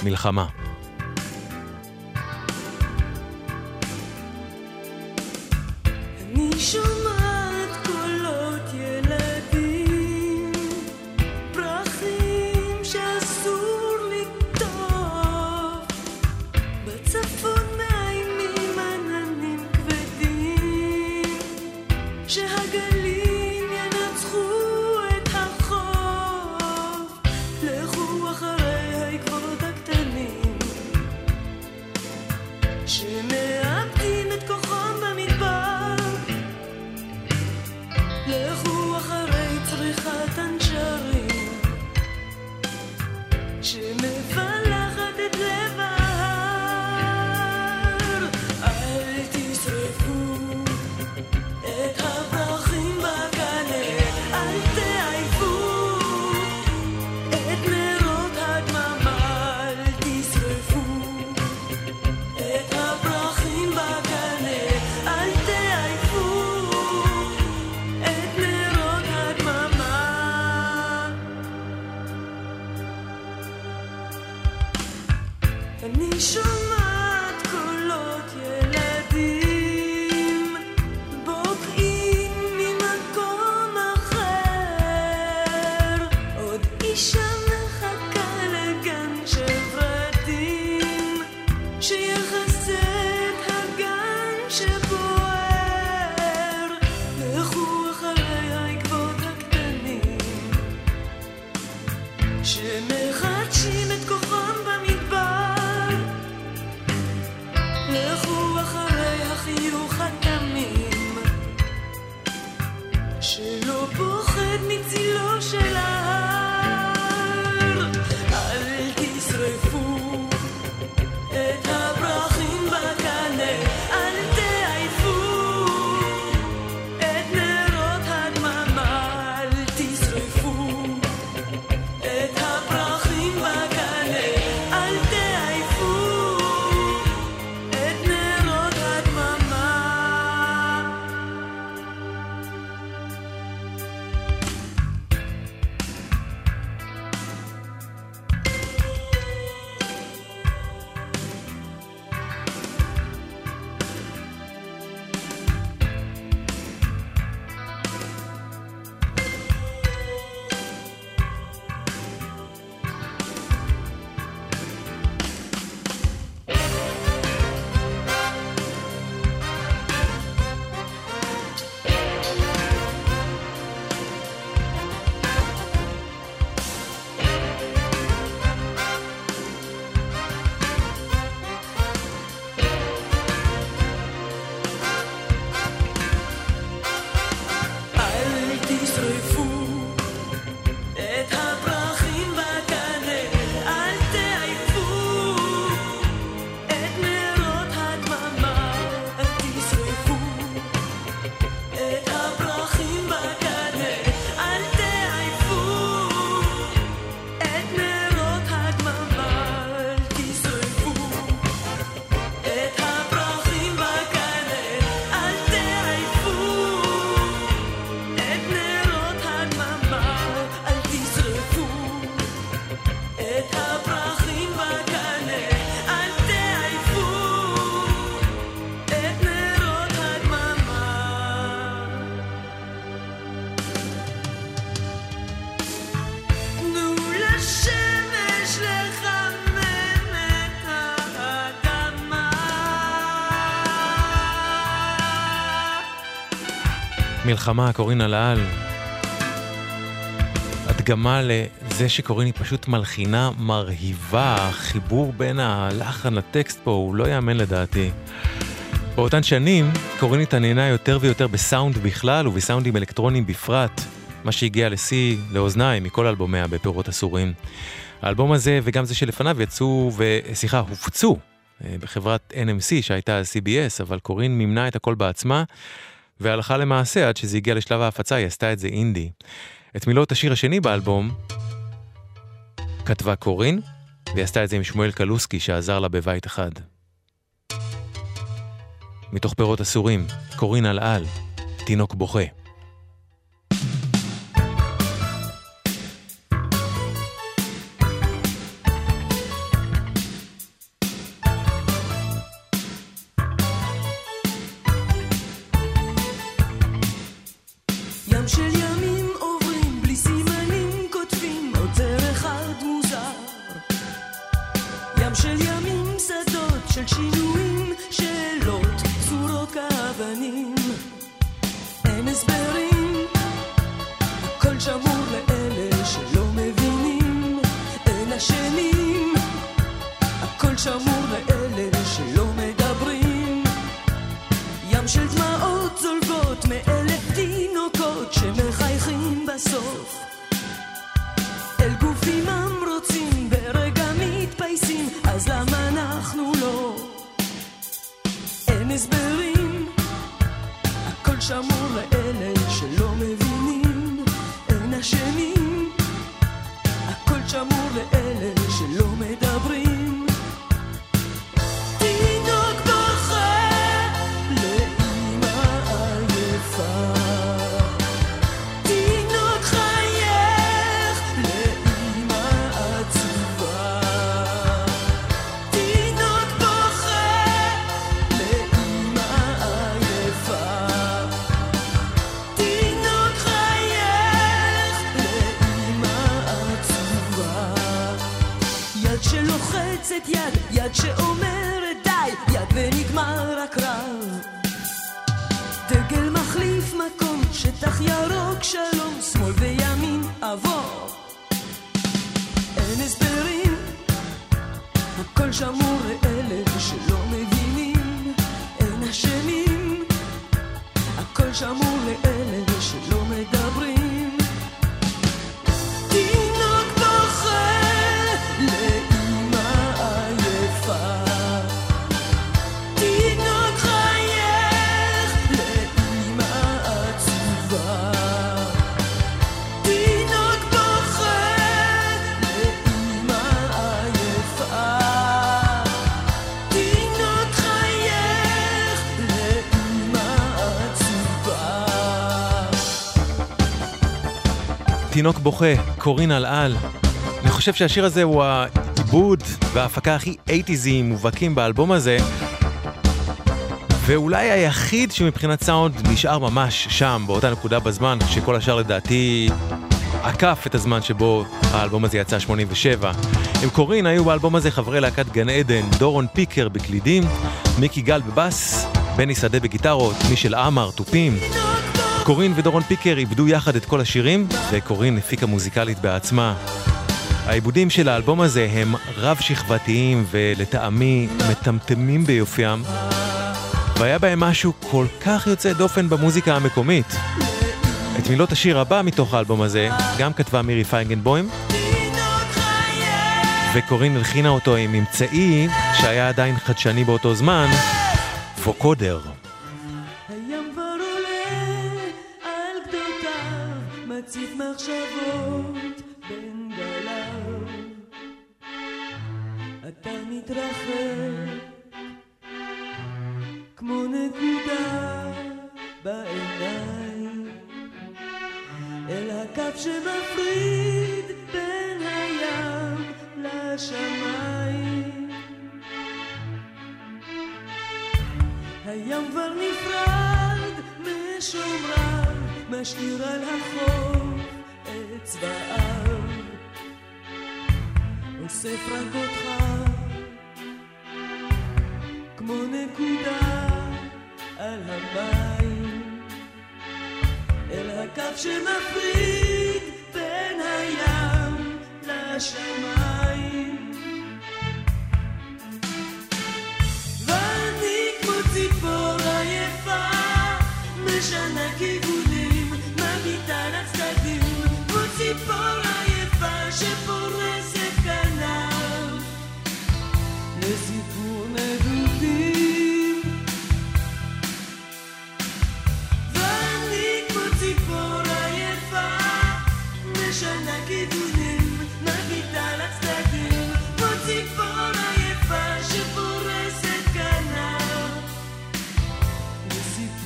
מלחמה. מלחמה, קורין הלהל. הדגמה לזה שקורין היא פשוט מלחינה מרהיבה, החיבור בין הלחן לטקסט פה הוא לא ייאמן לדעתי. באותן שנים, קורין התעניינה יותר ויותר בסאונד בכלל ובסאונדים אלקטרוניים בפרט, מה שהגיע לשיא, לאוזניים, מכל אלבומיה בפירות אסורים. האלבום הזה וגם זה שלפניו יצאו, ו... סליחה, הופצו אה, בחברת NMC שהייתה CBS, אבל קורין מימנה את הכל בעצמה, והלכה למעשה עד שזה הגיע לשלב ההפצה, היא עשתה את זה אינדי. את מילות השיר השני באלבום כתבה קורין, והיא עשתה את זה עם שמואל קלוסקי שעזר לה בבית אחד. מתוך פירות אסורים, קורין על על, תינוק בוכה. שלום, תינוק בוכה, קורין אלעל. אני חושב שהשיר הזה הוא העיבוד וההפקה הכי 80'זיים מובהקים באלבום הזה, ואולי היחיד שמבחינת סאונד נשאר ממש שם, באותה נקודה בזמן, שכל השאר לדעתי עקף את הזמן שבו האלבום הזה יצא 87. עם קורין היו באלבום הזה חברי להקת גן עדן, דורון פיקר בקלידים, מיקי גל בבאס, בני שדה בגיטרות, מישל עמר, תופים. קורין ודורון פיקר איבדו יחד את כל השירים, וקורין הפיקה מוזיקלית בעצמה. העיבודים של האלבום הזה הם רב-שכבתיים ולטעמי מטמטמים ביופיים, והיה בהם משהו כל כך יוצא דופן במוזיקה המקומית. את מילות השיר הבא מתוך האלבום הזה גם כתבה מירי פיינגנבוים, וקורין הלחינה אותו עם אמצעי שהיה עדיין חדשני באותו זמן, ווקודר. אתה מתרחב כמו. אוסף רק אותך כמו נקודה על המים, אל הקו שמפריד בין הים לשמיים.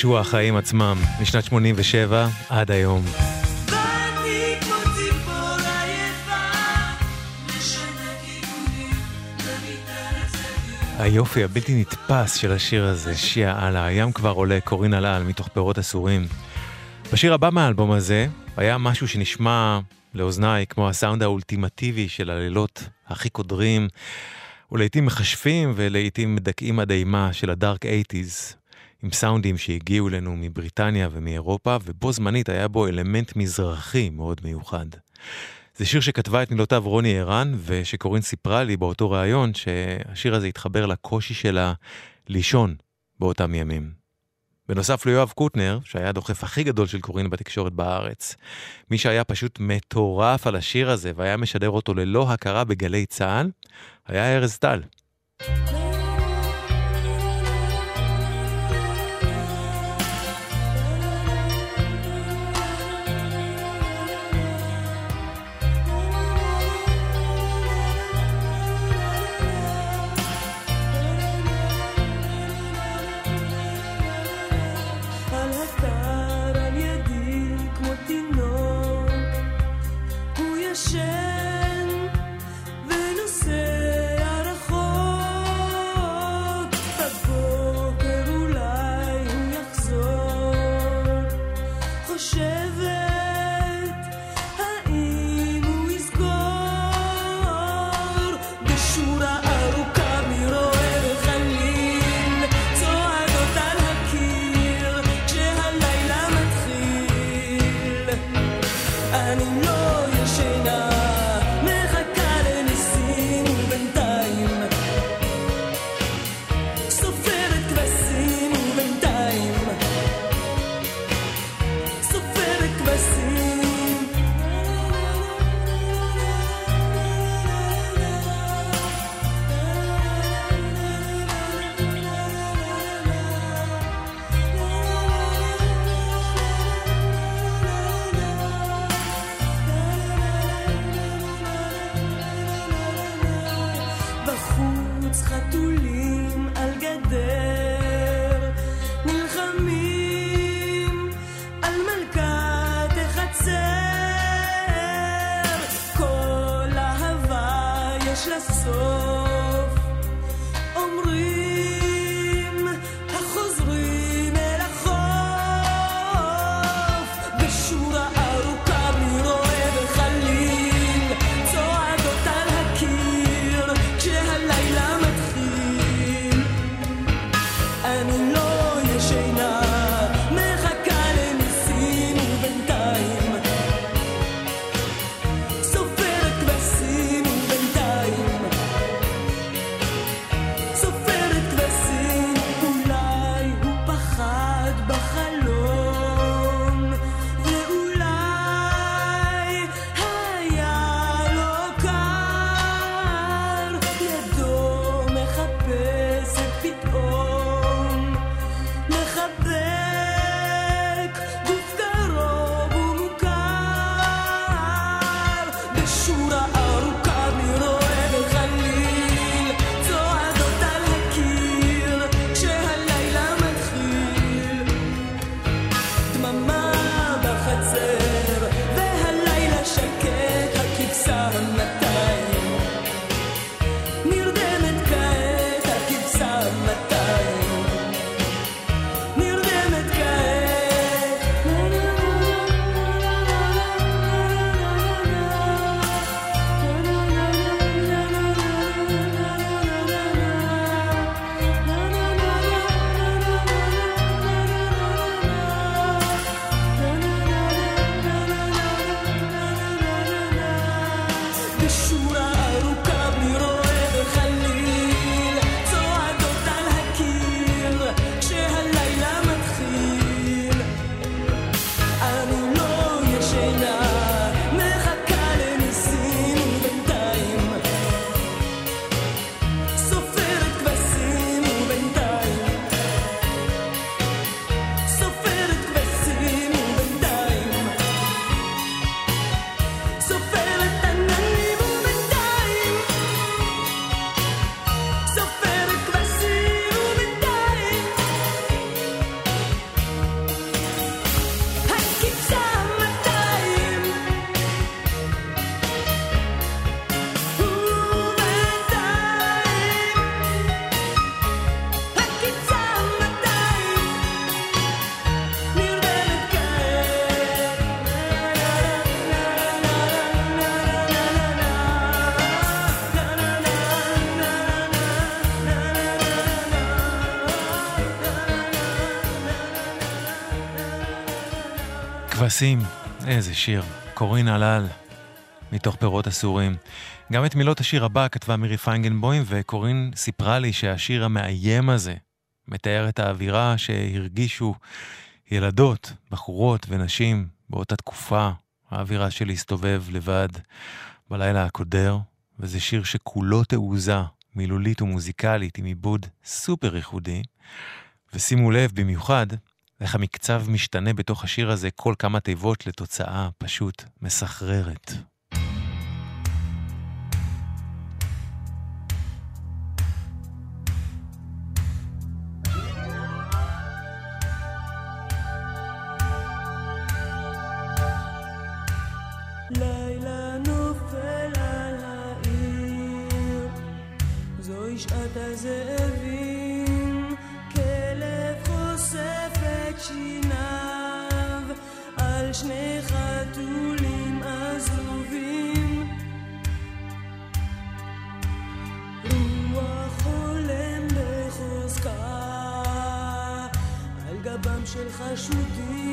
שהוא החיים עצמם, משנת 87 עד היום. היופי הבלתי נתפס של השיר הזה, שיעה אללה, הים כבר עולה, קורין הלל, מתוך פירות אסורים. בשיר הבא מהאלבום הזה, היה משהו שנשמע לאוזניי כמו הסאונד האולטימטיבי של הלילות הכי קודרים, ולעיתים מכשפים ולעיתים מדכאים עד אימה של הדארק אייטיז, עם סאונדים שהגיעו אלינו מבריטניה ומאירופה, ובו זמנית היה בו אלמנט מזרחי מאוד מיוחד. זה שיר שכתבה את מילותיו רוני ערן, ושקורין סיפרה לי באותו ראיון שהשיר הזה התחבר לקושי שלה לישון באותם ימים. בנוסף ליואב קוטנר, שהיה הדוחף הכי גדול של קורין בתקשורת בארץ, מי שהיה פשוט מטורף על השיר הזה והיה משדר אותו ללא הכרה בגלי צה"ל, היה ארז טל. כבשים, איזה שיר. קורין הלל, מתוך פירות אסורים. גם את מילות השיר הבא כתבה מירי פיינגנבוים, וקורין סיפרה לי שהשיר המאיים הזה מתאר את האווירה שהרגישו ילדות, בחורות ונשים באותה תקופה, האווירה של להסתובב לבד בלילה הקודר, וזה שיר שכולו תעוזה, מילולית ומוזיקלית, עם עיבוד סופר ייחודי. ושימו לב במיוחד איך המקצב משתנה בתוך השיר הזה כל כמה תיבות לתוצאה פשוט מסחררת. בחוזקה על גבם של חשודים,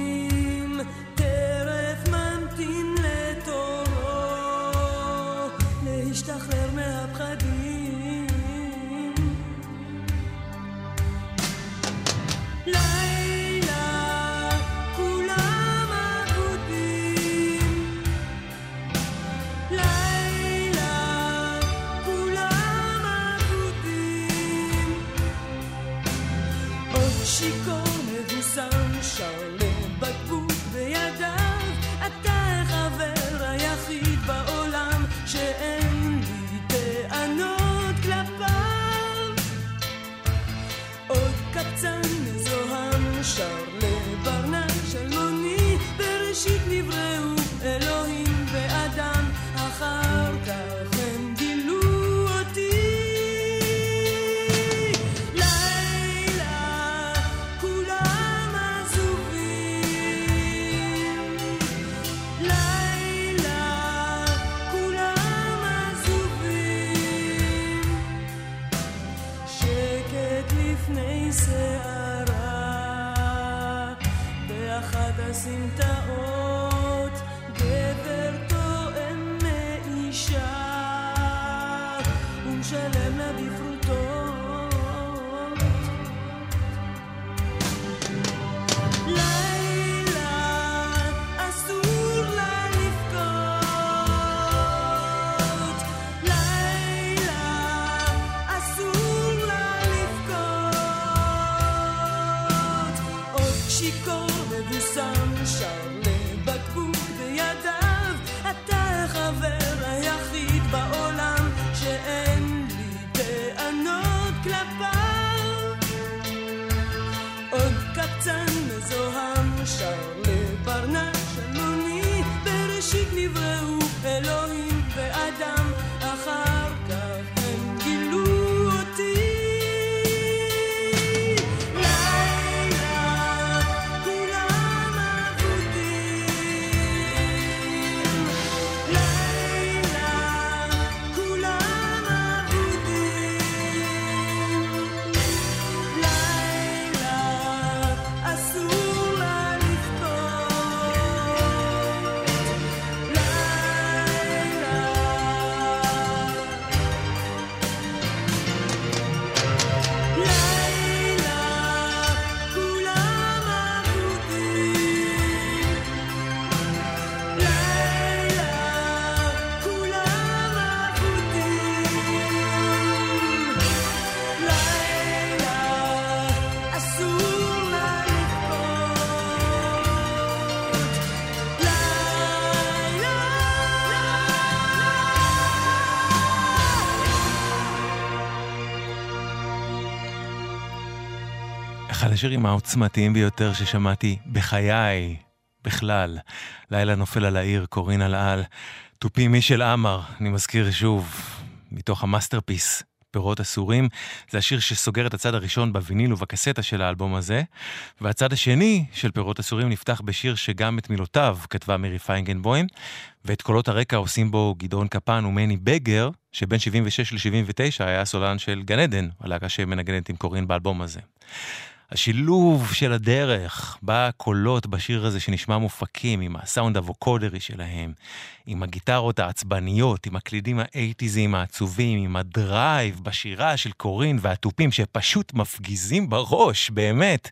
השירים העוצמתיים ביותר ששמעתי בחיי, בכלל. לילה נופל על העיר, קורין אלאל. תופים, מישל עמר, אני מזכיר שוב, מתוך ה masterpiece, פירות אסורים. זה השיר שסוגר את הצד הראשון בוויניל ובקסטה של האלבום הזה. והצד השני של פירות אסורים נפתח בשיר שגם את מילותיו כתבה מירי פייגנבוים, ואת קולות הרקע עושים בו גדעון קפן ומני בגר, שבין 76 ל-79 היה הסולן של גן עדן, הלהקה שמנגנת עם קורין באלבום הזה. השילוב של הדרך בקולות בשיר הזה שנשמע מופקים, עם הסאונד הווקודרי שלהם, עם הגיטרות העצבניות, עם הקלידים האייטיזיים העצובים, עם ה drive בשירה של קורין והתופים שפשוט מפגיזים בראש, באמת.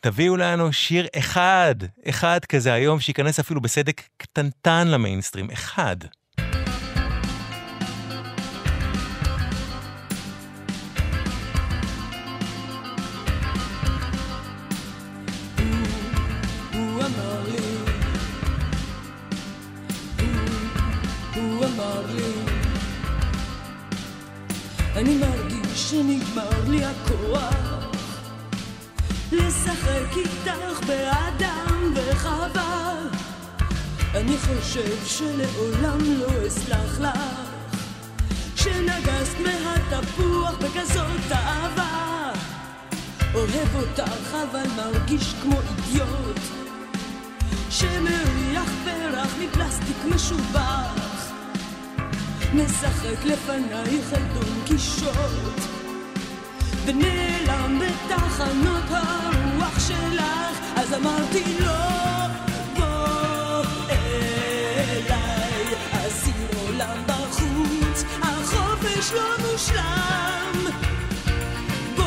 תביאו לנו שיר אחד, אחד כזה היום, שייכנס אפילו בסדק קטנטן למיינסטרים, אחד. אני מרגיש שנגמר לי הכוח לשחק איתך באדם וחווה. אני חושב שלעולם לא אסלח לך שנגסת מהתפוח בכזאת אהבה. אוהב אותך אבל מרגיש כמו אידיוט שמריח פרח מפלסטיק משובח משחק לפנייך את דון קישוט ונעלם בתחנות הרוח שלך. אז אמרתי לו בוא אליי אסיר עולם בחוץ החופש לא מושלם. בוא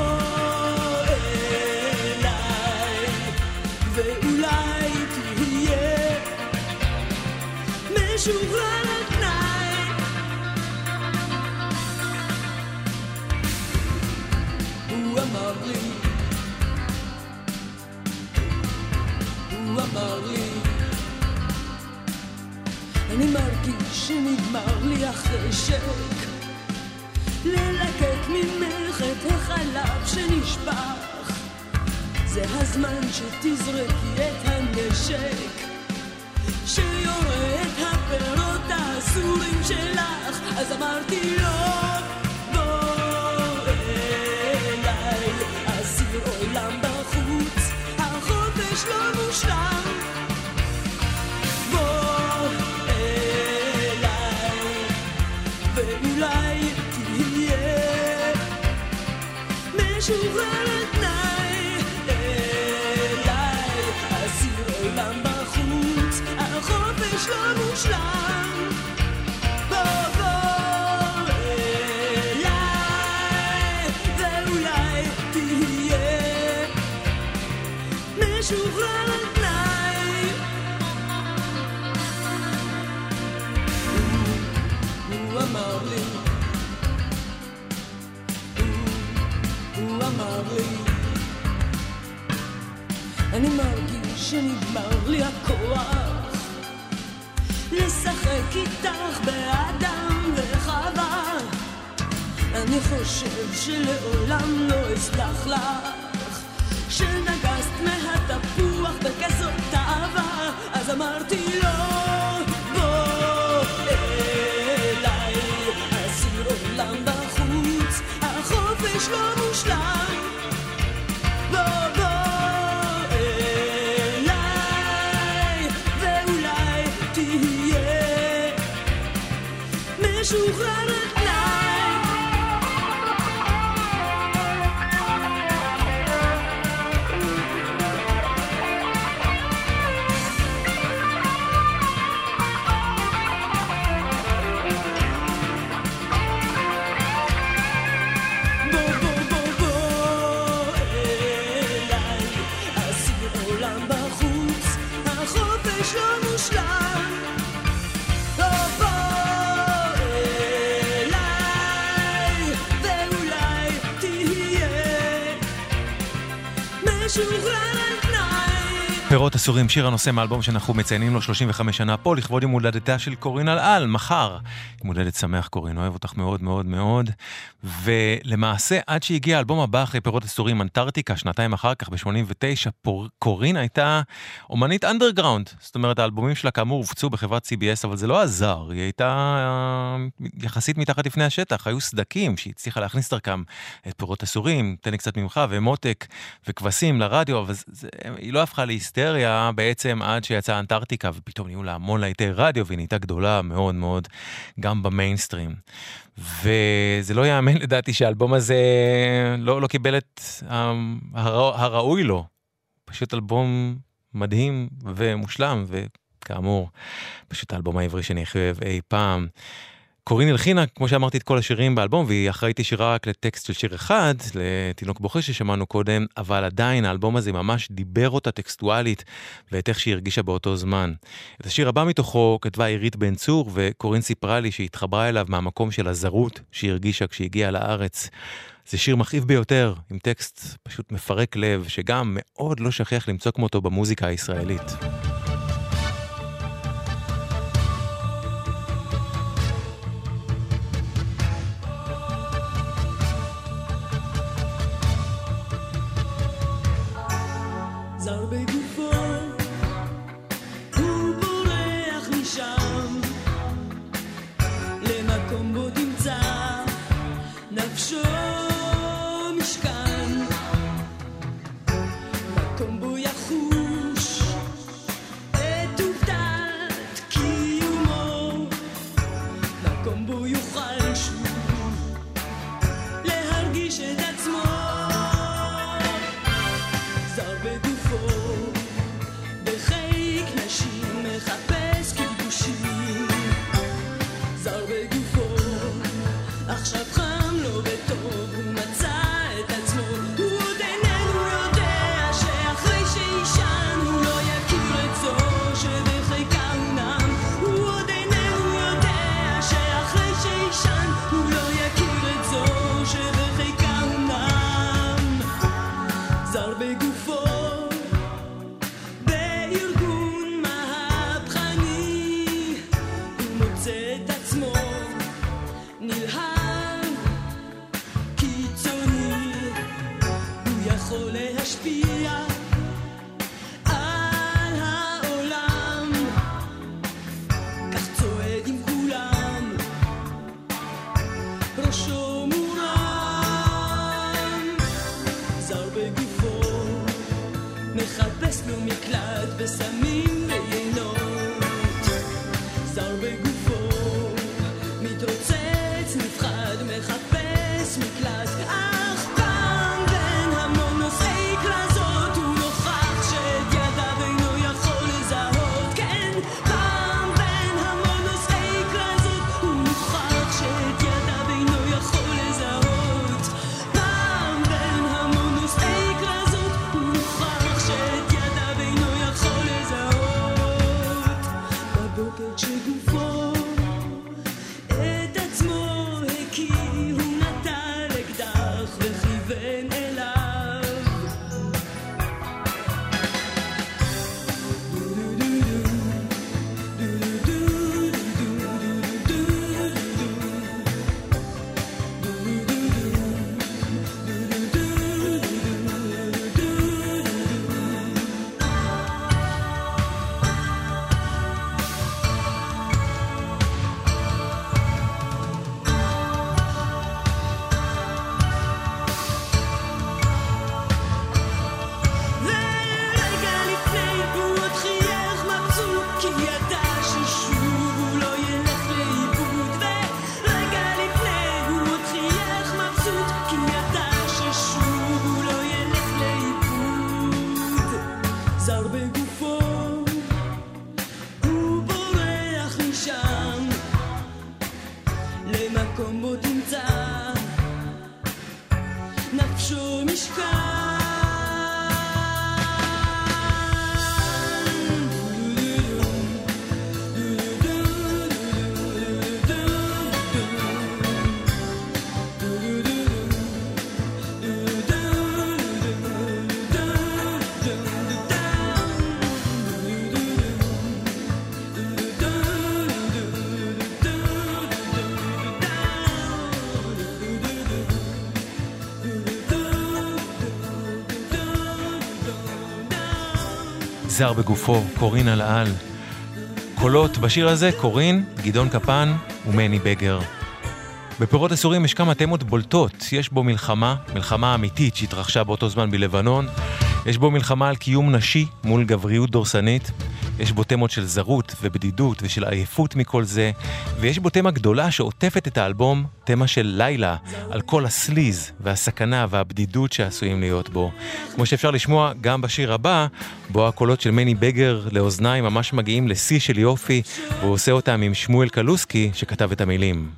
אליי, ואולי תהיה משוחרר שנגמר לי החשק ללקק ממך את החלב שנשפך. זה הזמן שתזרקי את הנשק שיורה את הפירות האסורים שלך. אז אמרתי לו הכוח לשחק איתך באדם וחווה. אני חושב שלעולם לא אסלח לך. שנגסת מהתפוח בכזאת אהבה אז אמרתי פירות אסורים, שיר הנושא מאלבום שאנחנו מציינים לו 35 שנה פה, לכבוד יום הולדתה של קורין אלעל, מחר. יום הולדת שמח קורין, אוהב אותך מאוד מאוד מאוד. ולמעשה, עד שהגיע האלבום הבא אחרי פירות אסורים, אנטארקטיקה, שנתיים אחר כך, ב-89, פור... קורין הייתה אומנית אנדרגראונד. זאת אומרת, האלבומים שלה כאמור הופצו בחברת CBS, אבל זה לא עזר, היא הייתה אה, יחסית מתחת לפני השטח, היו סדקים שהיא הצליחה להכניס דרכם את פירות אסורים, תן לי קצת ממך, ומותק, וכבשים לרדיו, אבל זה, היא לא הפכה להיסטריה. היסטריה בעצם עד שיצאה אנטארקטיקה ופתאום נהיו לה המון להיטי רדיו והיא נהייתה גדולה מאוד מאוד גם במיינסטרים. וזה לא יאמן לדעתי שהאלבום הזה לא, לא קיבל את אמ, הר, הראוי לו. פשוט אלבום מדהים ומושלם וכאמור פשוט האלבום העברי שאני הכי אוהב אי פעם. קורין הלחינה, כמו שאמרתי, את כל השירים באלבום, והיא אחראית ישירה רק לטקסט של שיר אחד, לתינוק בוכה ששמענו קודם, אבל עדיין האלבום הזה ממש דיבר אותה טקסטואלית, ואת איך שהיא הרגישה באותו זמן. את השיר הבא מתוכו כתבה עירית בן צור, וקורין סיפרה לי שהיא התחברה אליו מהמקום של הזרות שהיא הרגישה כשהיא הגיעה לארץ. זה שיר מכאיב ביותר, עם טקסט פשוט מפרק לב, שגם מאוד לא שכיח למצוא כמותו במוזיקה הישראלית. זר בגופו, קורין על העל. קולות בשיר הזה, קורין, גדעון קפן ומני בגר. בפירות אסורים יש כמה תמות בולטות, יש בו מלחמה, מלחמה אמיתית שהתרחשה באותו זמן בלבנון, יש בו מלחמה על קיום נשי מול גבריות דורסנית, יש בו תמות של זרות ובדידות ושל עייפות מכל זה, ויש בו תמה גדולה שעוטפת את האלבום, תמה של לילה, על כל הסליז והסכנה והבדידות שעשויים להיות בו. כמו שאפשר לשמוע גם בשיר הבא, בו הקולות של מני בגר לאוזניים ממש מגיעים לשיא של יופי, והוא עושה אותם עם שמואל קלוסקי שכתב את המילים.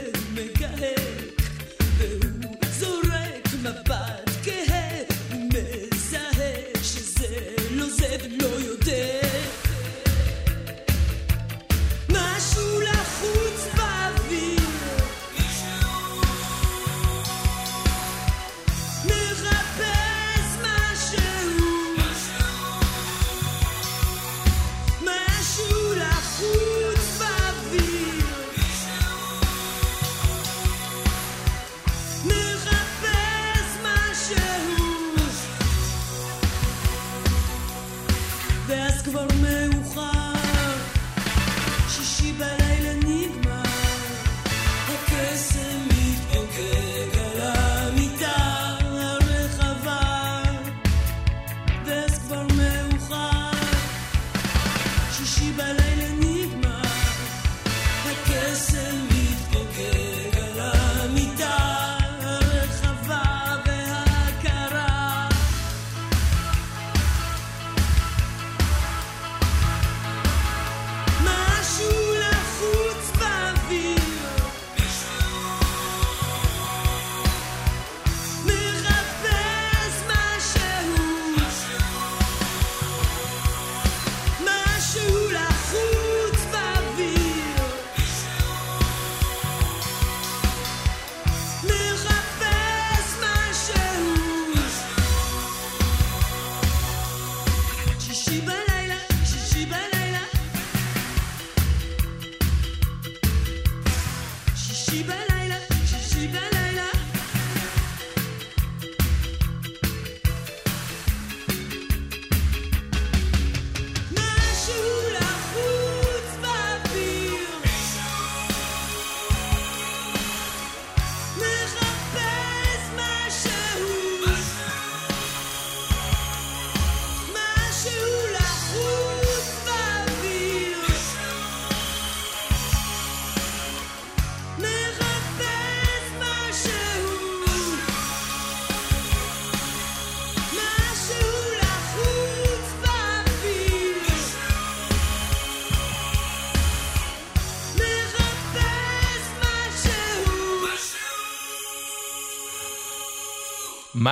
מלא מגהק, והוא זורק מבט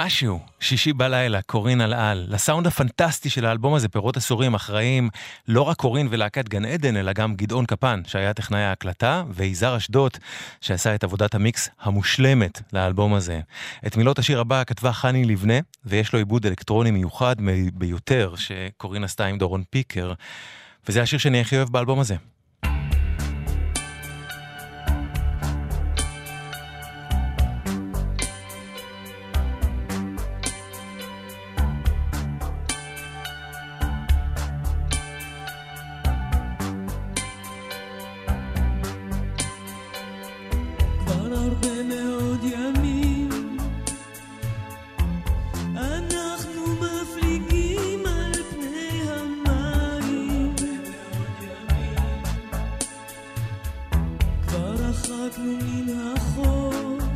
משהו שישי בלילה, קורין על על. לסאונד הפנטסטי של האלבום הזה, פירות אסורים, אחראים לא רק קורין ולהקת גן עדן, אלא גם גדעון קפן, שהיה טכנאי ההקלטה, ויזהר אשדות, שעשה את עבודת המיקס המושלמת לאלבום הזה. את מילות השיר הבא כתבה חני לבנה, ויש לו עיבוד אלקטרוני מיוחד ביותר, שקורין עשתה עם דורון פיקר, וזה השיר שאני הכי אוהב באלבום הזה. נדחקנו מן החור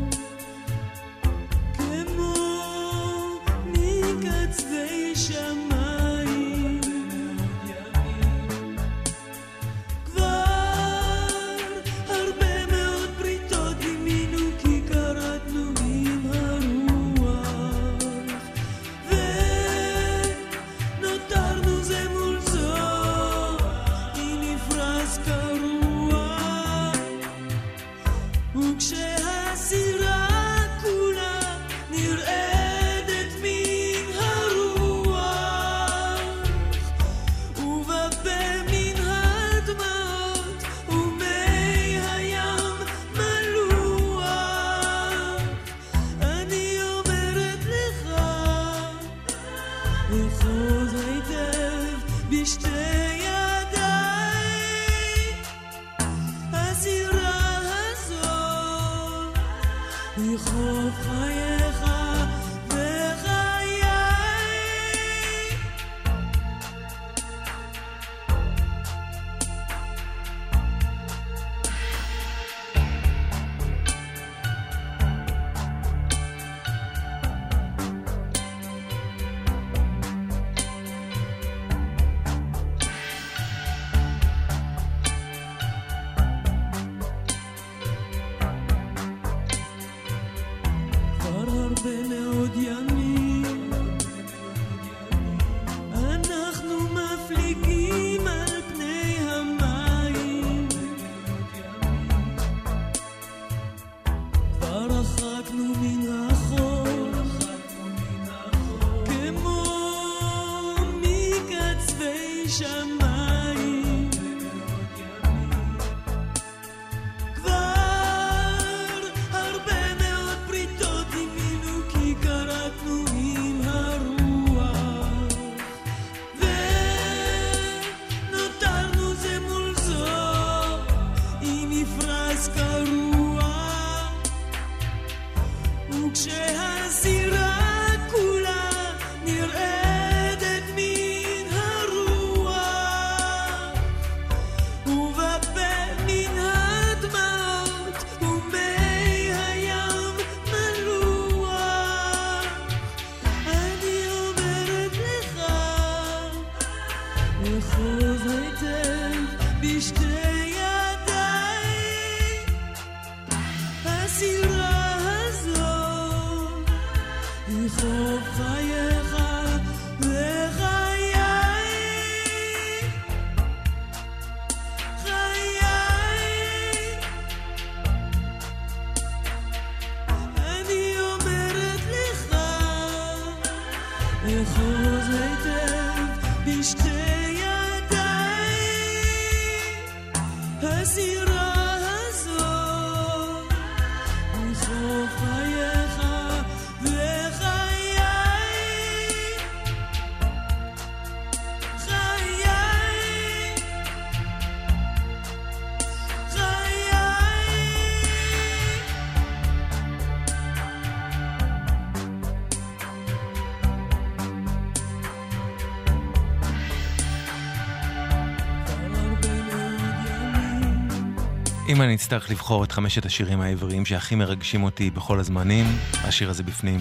אם אני אצטרך לבחור את חמשת השירים העבריים שהכי מרגשים אותי בכל הזמנים, השיר הזה בפנים.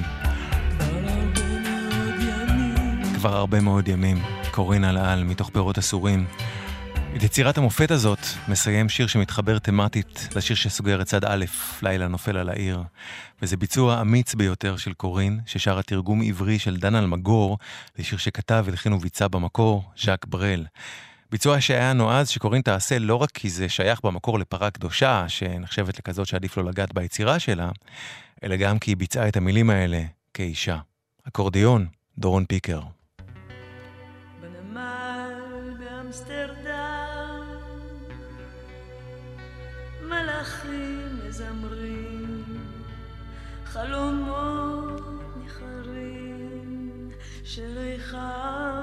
כבר הרבה מאוד ימים, קורין על העל מתוך פירות אסורים. את יצירת המופת הזאת מסיים שיר שמתחבר תמטית לשיר שסוגר את צד א', לילה נופל על העיר. וזה ביצוע אמיץ ביותר של קורין, ששרה תרגום עברי של דן אלמגור, לשיר שכתב, הלחין וביצע במקור, ז'אק ברל. ביצוע שהיה נועז שקורין תעשה לא רק כי זה שייך במקור לפרה קדושה, שנחשבת לכזאת שעדיף לא לגעת ביצירה שלה, אלא גם כי היא ביצעה את המילים האלה כאישה. אקורדיון, דורון פיקר. מלאכים מזמרים חלומות ניחרים של ריחם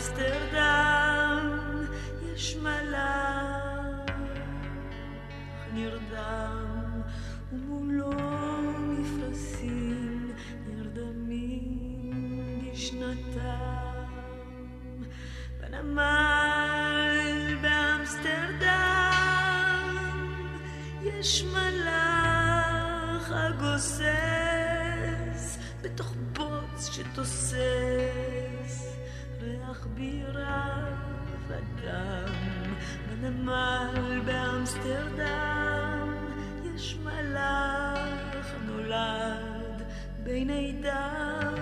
באמסטרדם יש מלאך נרדם ומולו מפרשים נרדמים בשנתם. בנמל באמסטרדם יש מלאך הגוסס בתוך בוץ שתוסס ריח בירה ודם בנמל באמסטרדם יש מלאך נולד בין עדיו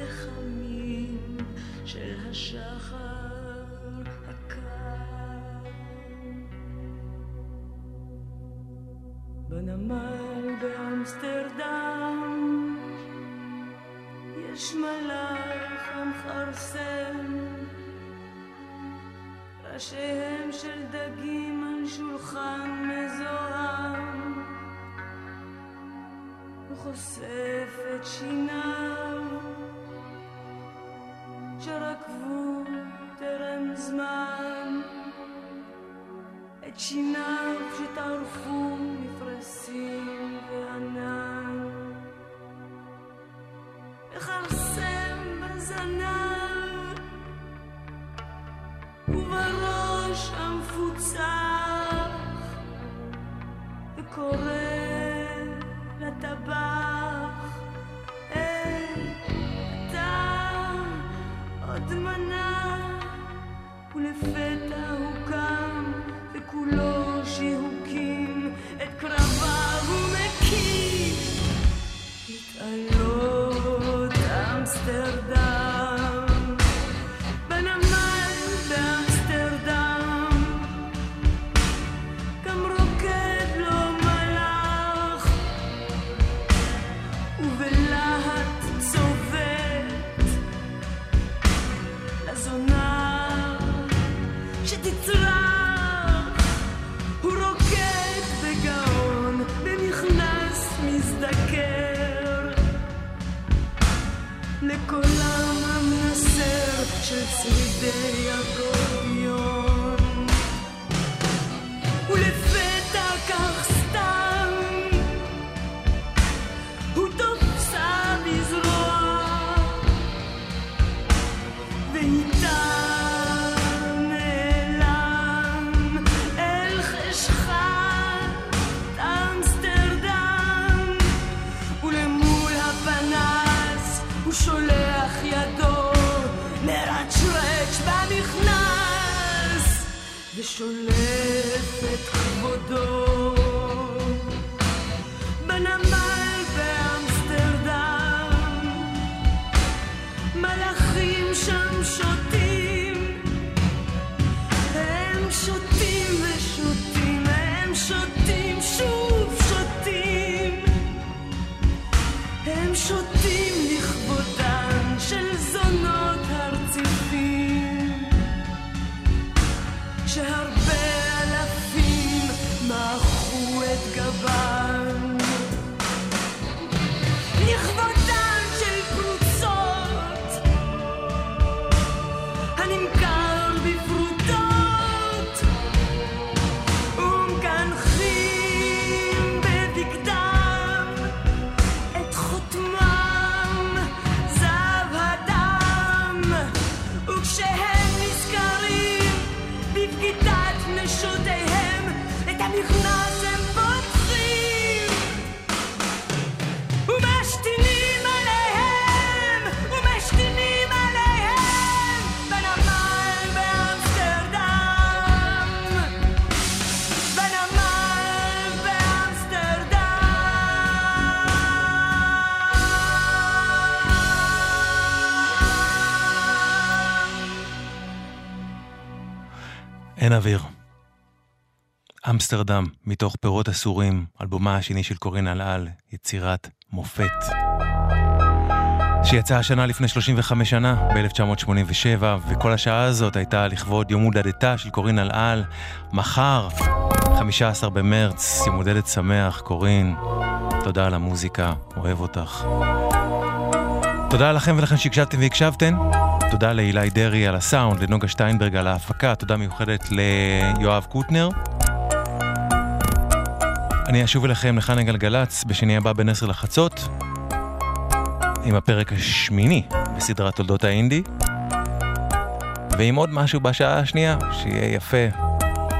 החמים של השחר הקר. בנמל באמסטרדם יש מלאך המכרסם ראשיהם של דגים על שולחן מזוהם. חושף את שיניו שרקבו טרם זמן. את שיניו שטרפו מפרשים וענן מכרסם בזנב ובראש המפוצח וקורא לטבח. היי אתה עוד מנה ולפתע הוא קם וכולו שיהוקים אמסטרדם, מתוך פירות אסורים, אלבומה השני של קורין אלעל, יצירת מופת. שיצא השנה לפני 35 שנה, ב-1987, וכל השעה הזאת הייתה לכבוד יום הולדתה של קורין אלעל. מחר, 15 במרץ, יום הולדת שמח, קורין. תודה על המוזיקה, אוהב אותך. תודה לכם ולכם שהקשבתם והקשבתן. תודה להילי דרעי על הסאונד, לנוגה שטיינברג על ההפקה, תודה מיוחדת ליואב קוטנר. אני אשוב אליכם לחנה גלגלצ בשני הבא בין עשר לחצות, עם הפרק השמיני בסדרת תולדות האינדי, ועם עוד משהו בשעה השנייה, שיהיה יפה.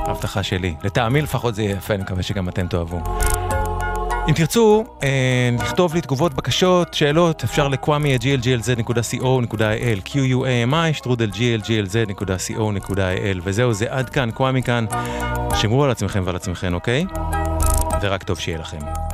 הבטחה שלי. לטעמי לפחות זה יהיה יפה, אני מקווה שגם אתם תאהבו. אם תרצו אה, לכתוב לי תגובות, בקשות, שאלות, אפשר לקוואמי את glglz.co.il, qumi, שטרודל glglz.co.il, וזהו, זה עד כאן, קוואמי כאן. שמרו על עצמכם ועל עצמכם, אוקיי? ורק טוב שיהיה לכם.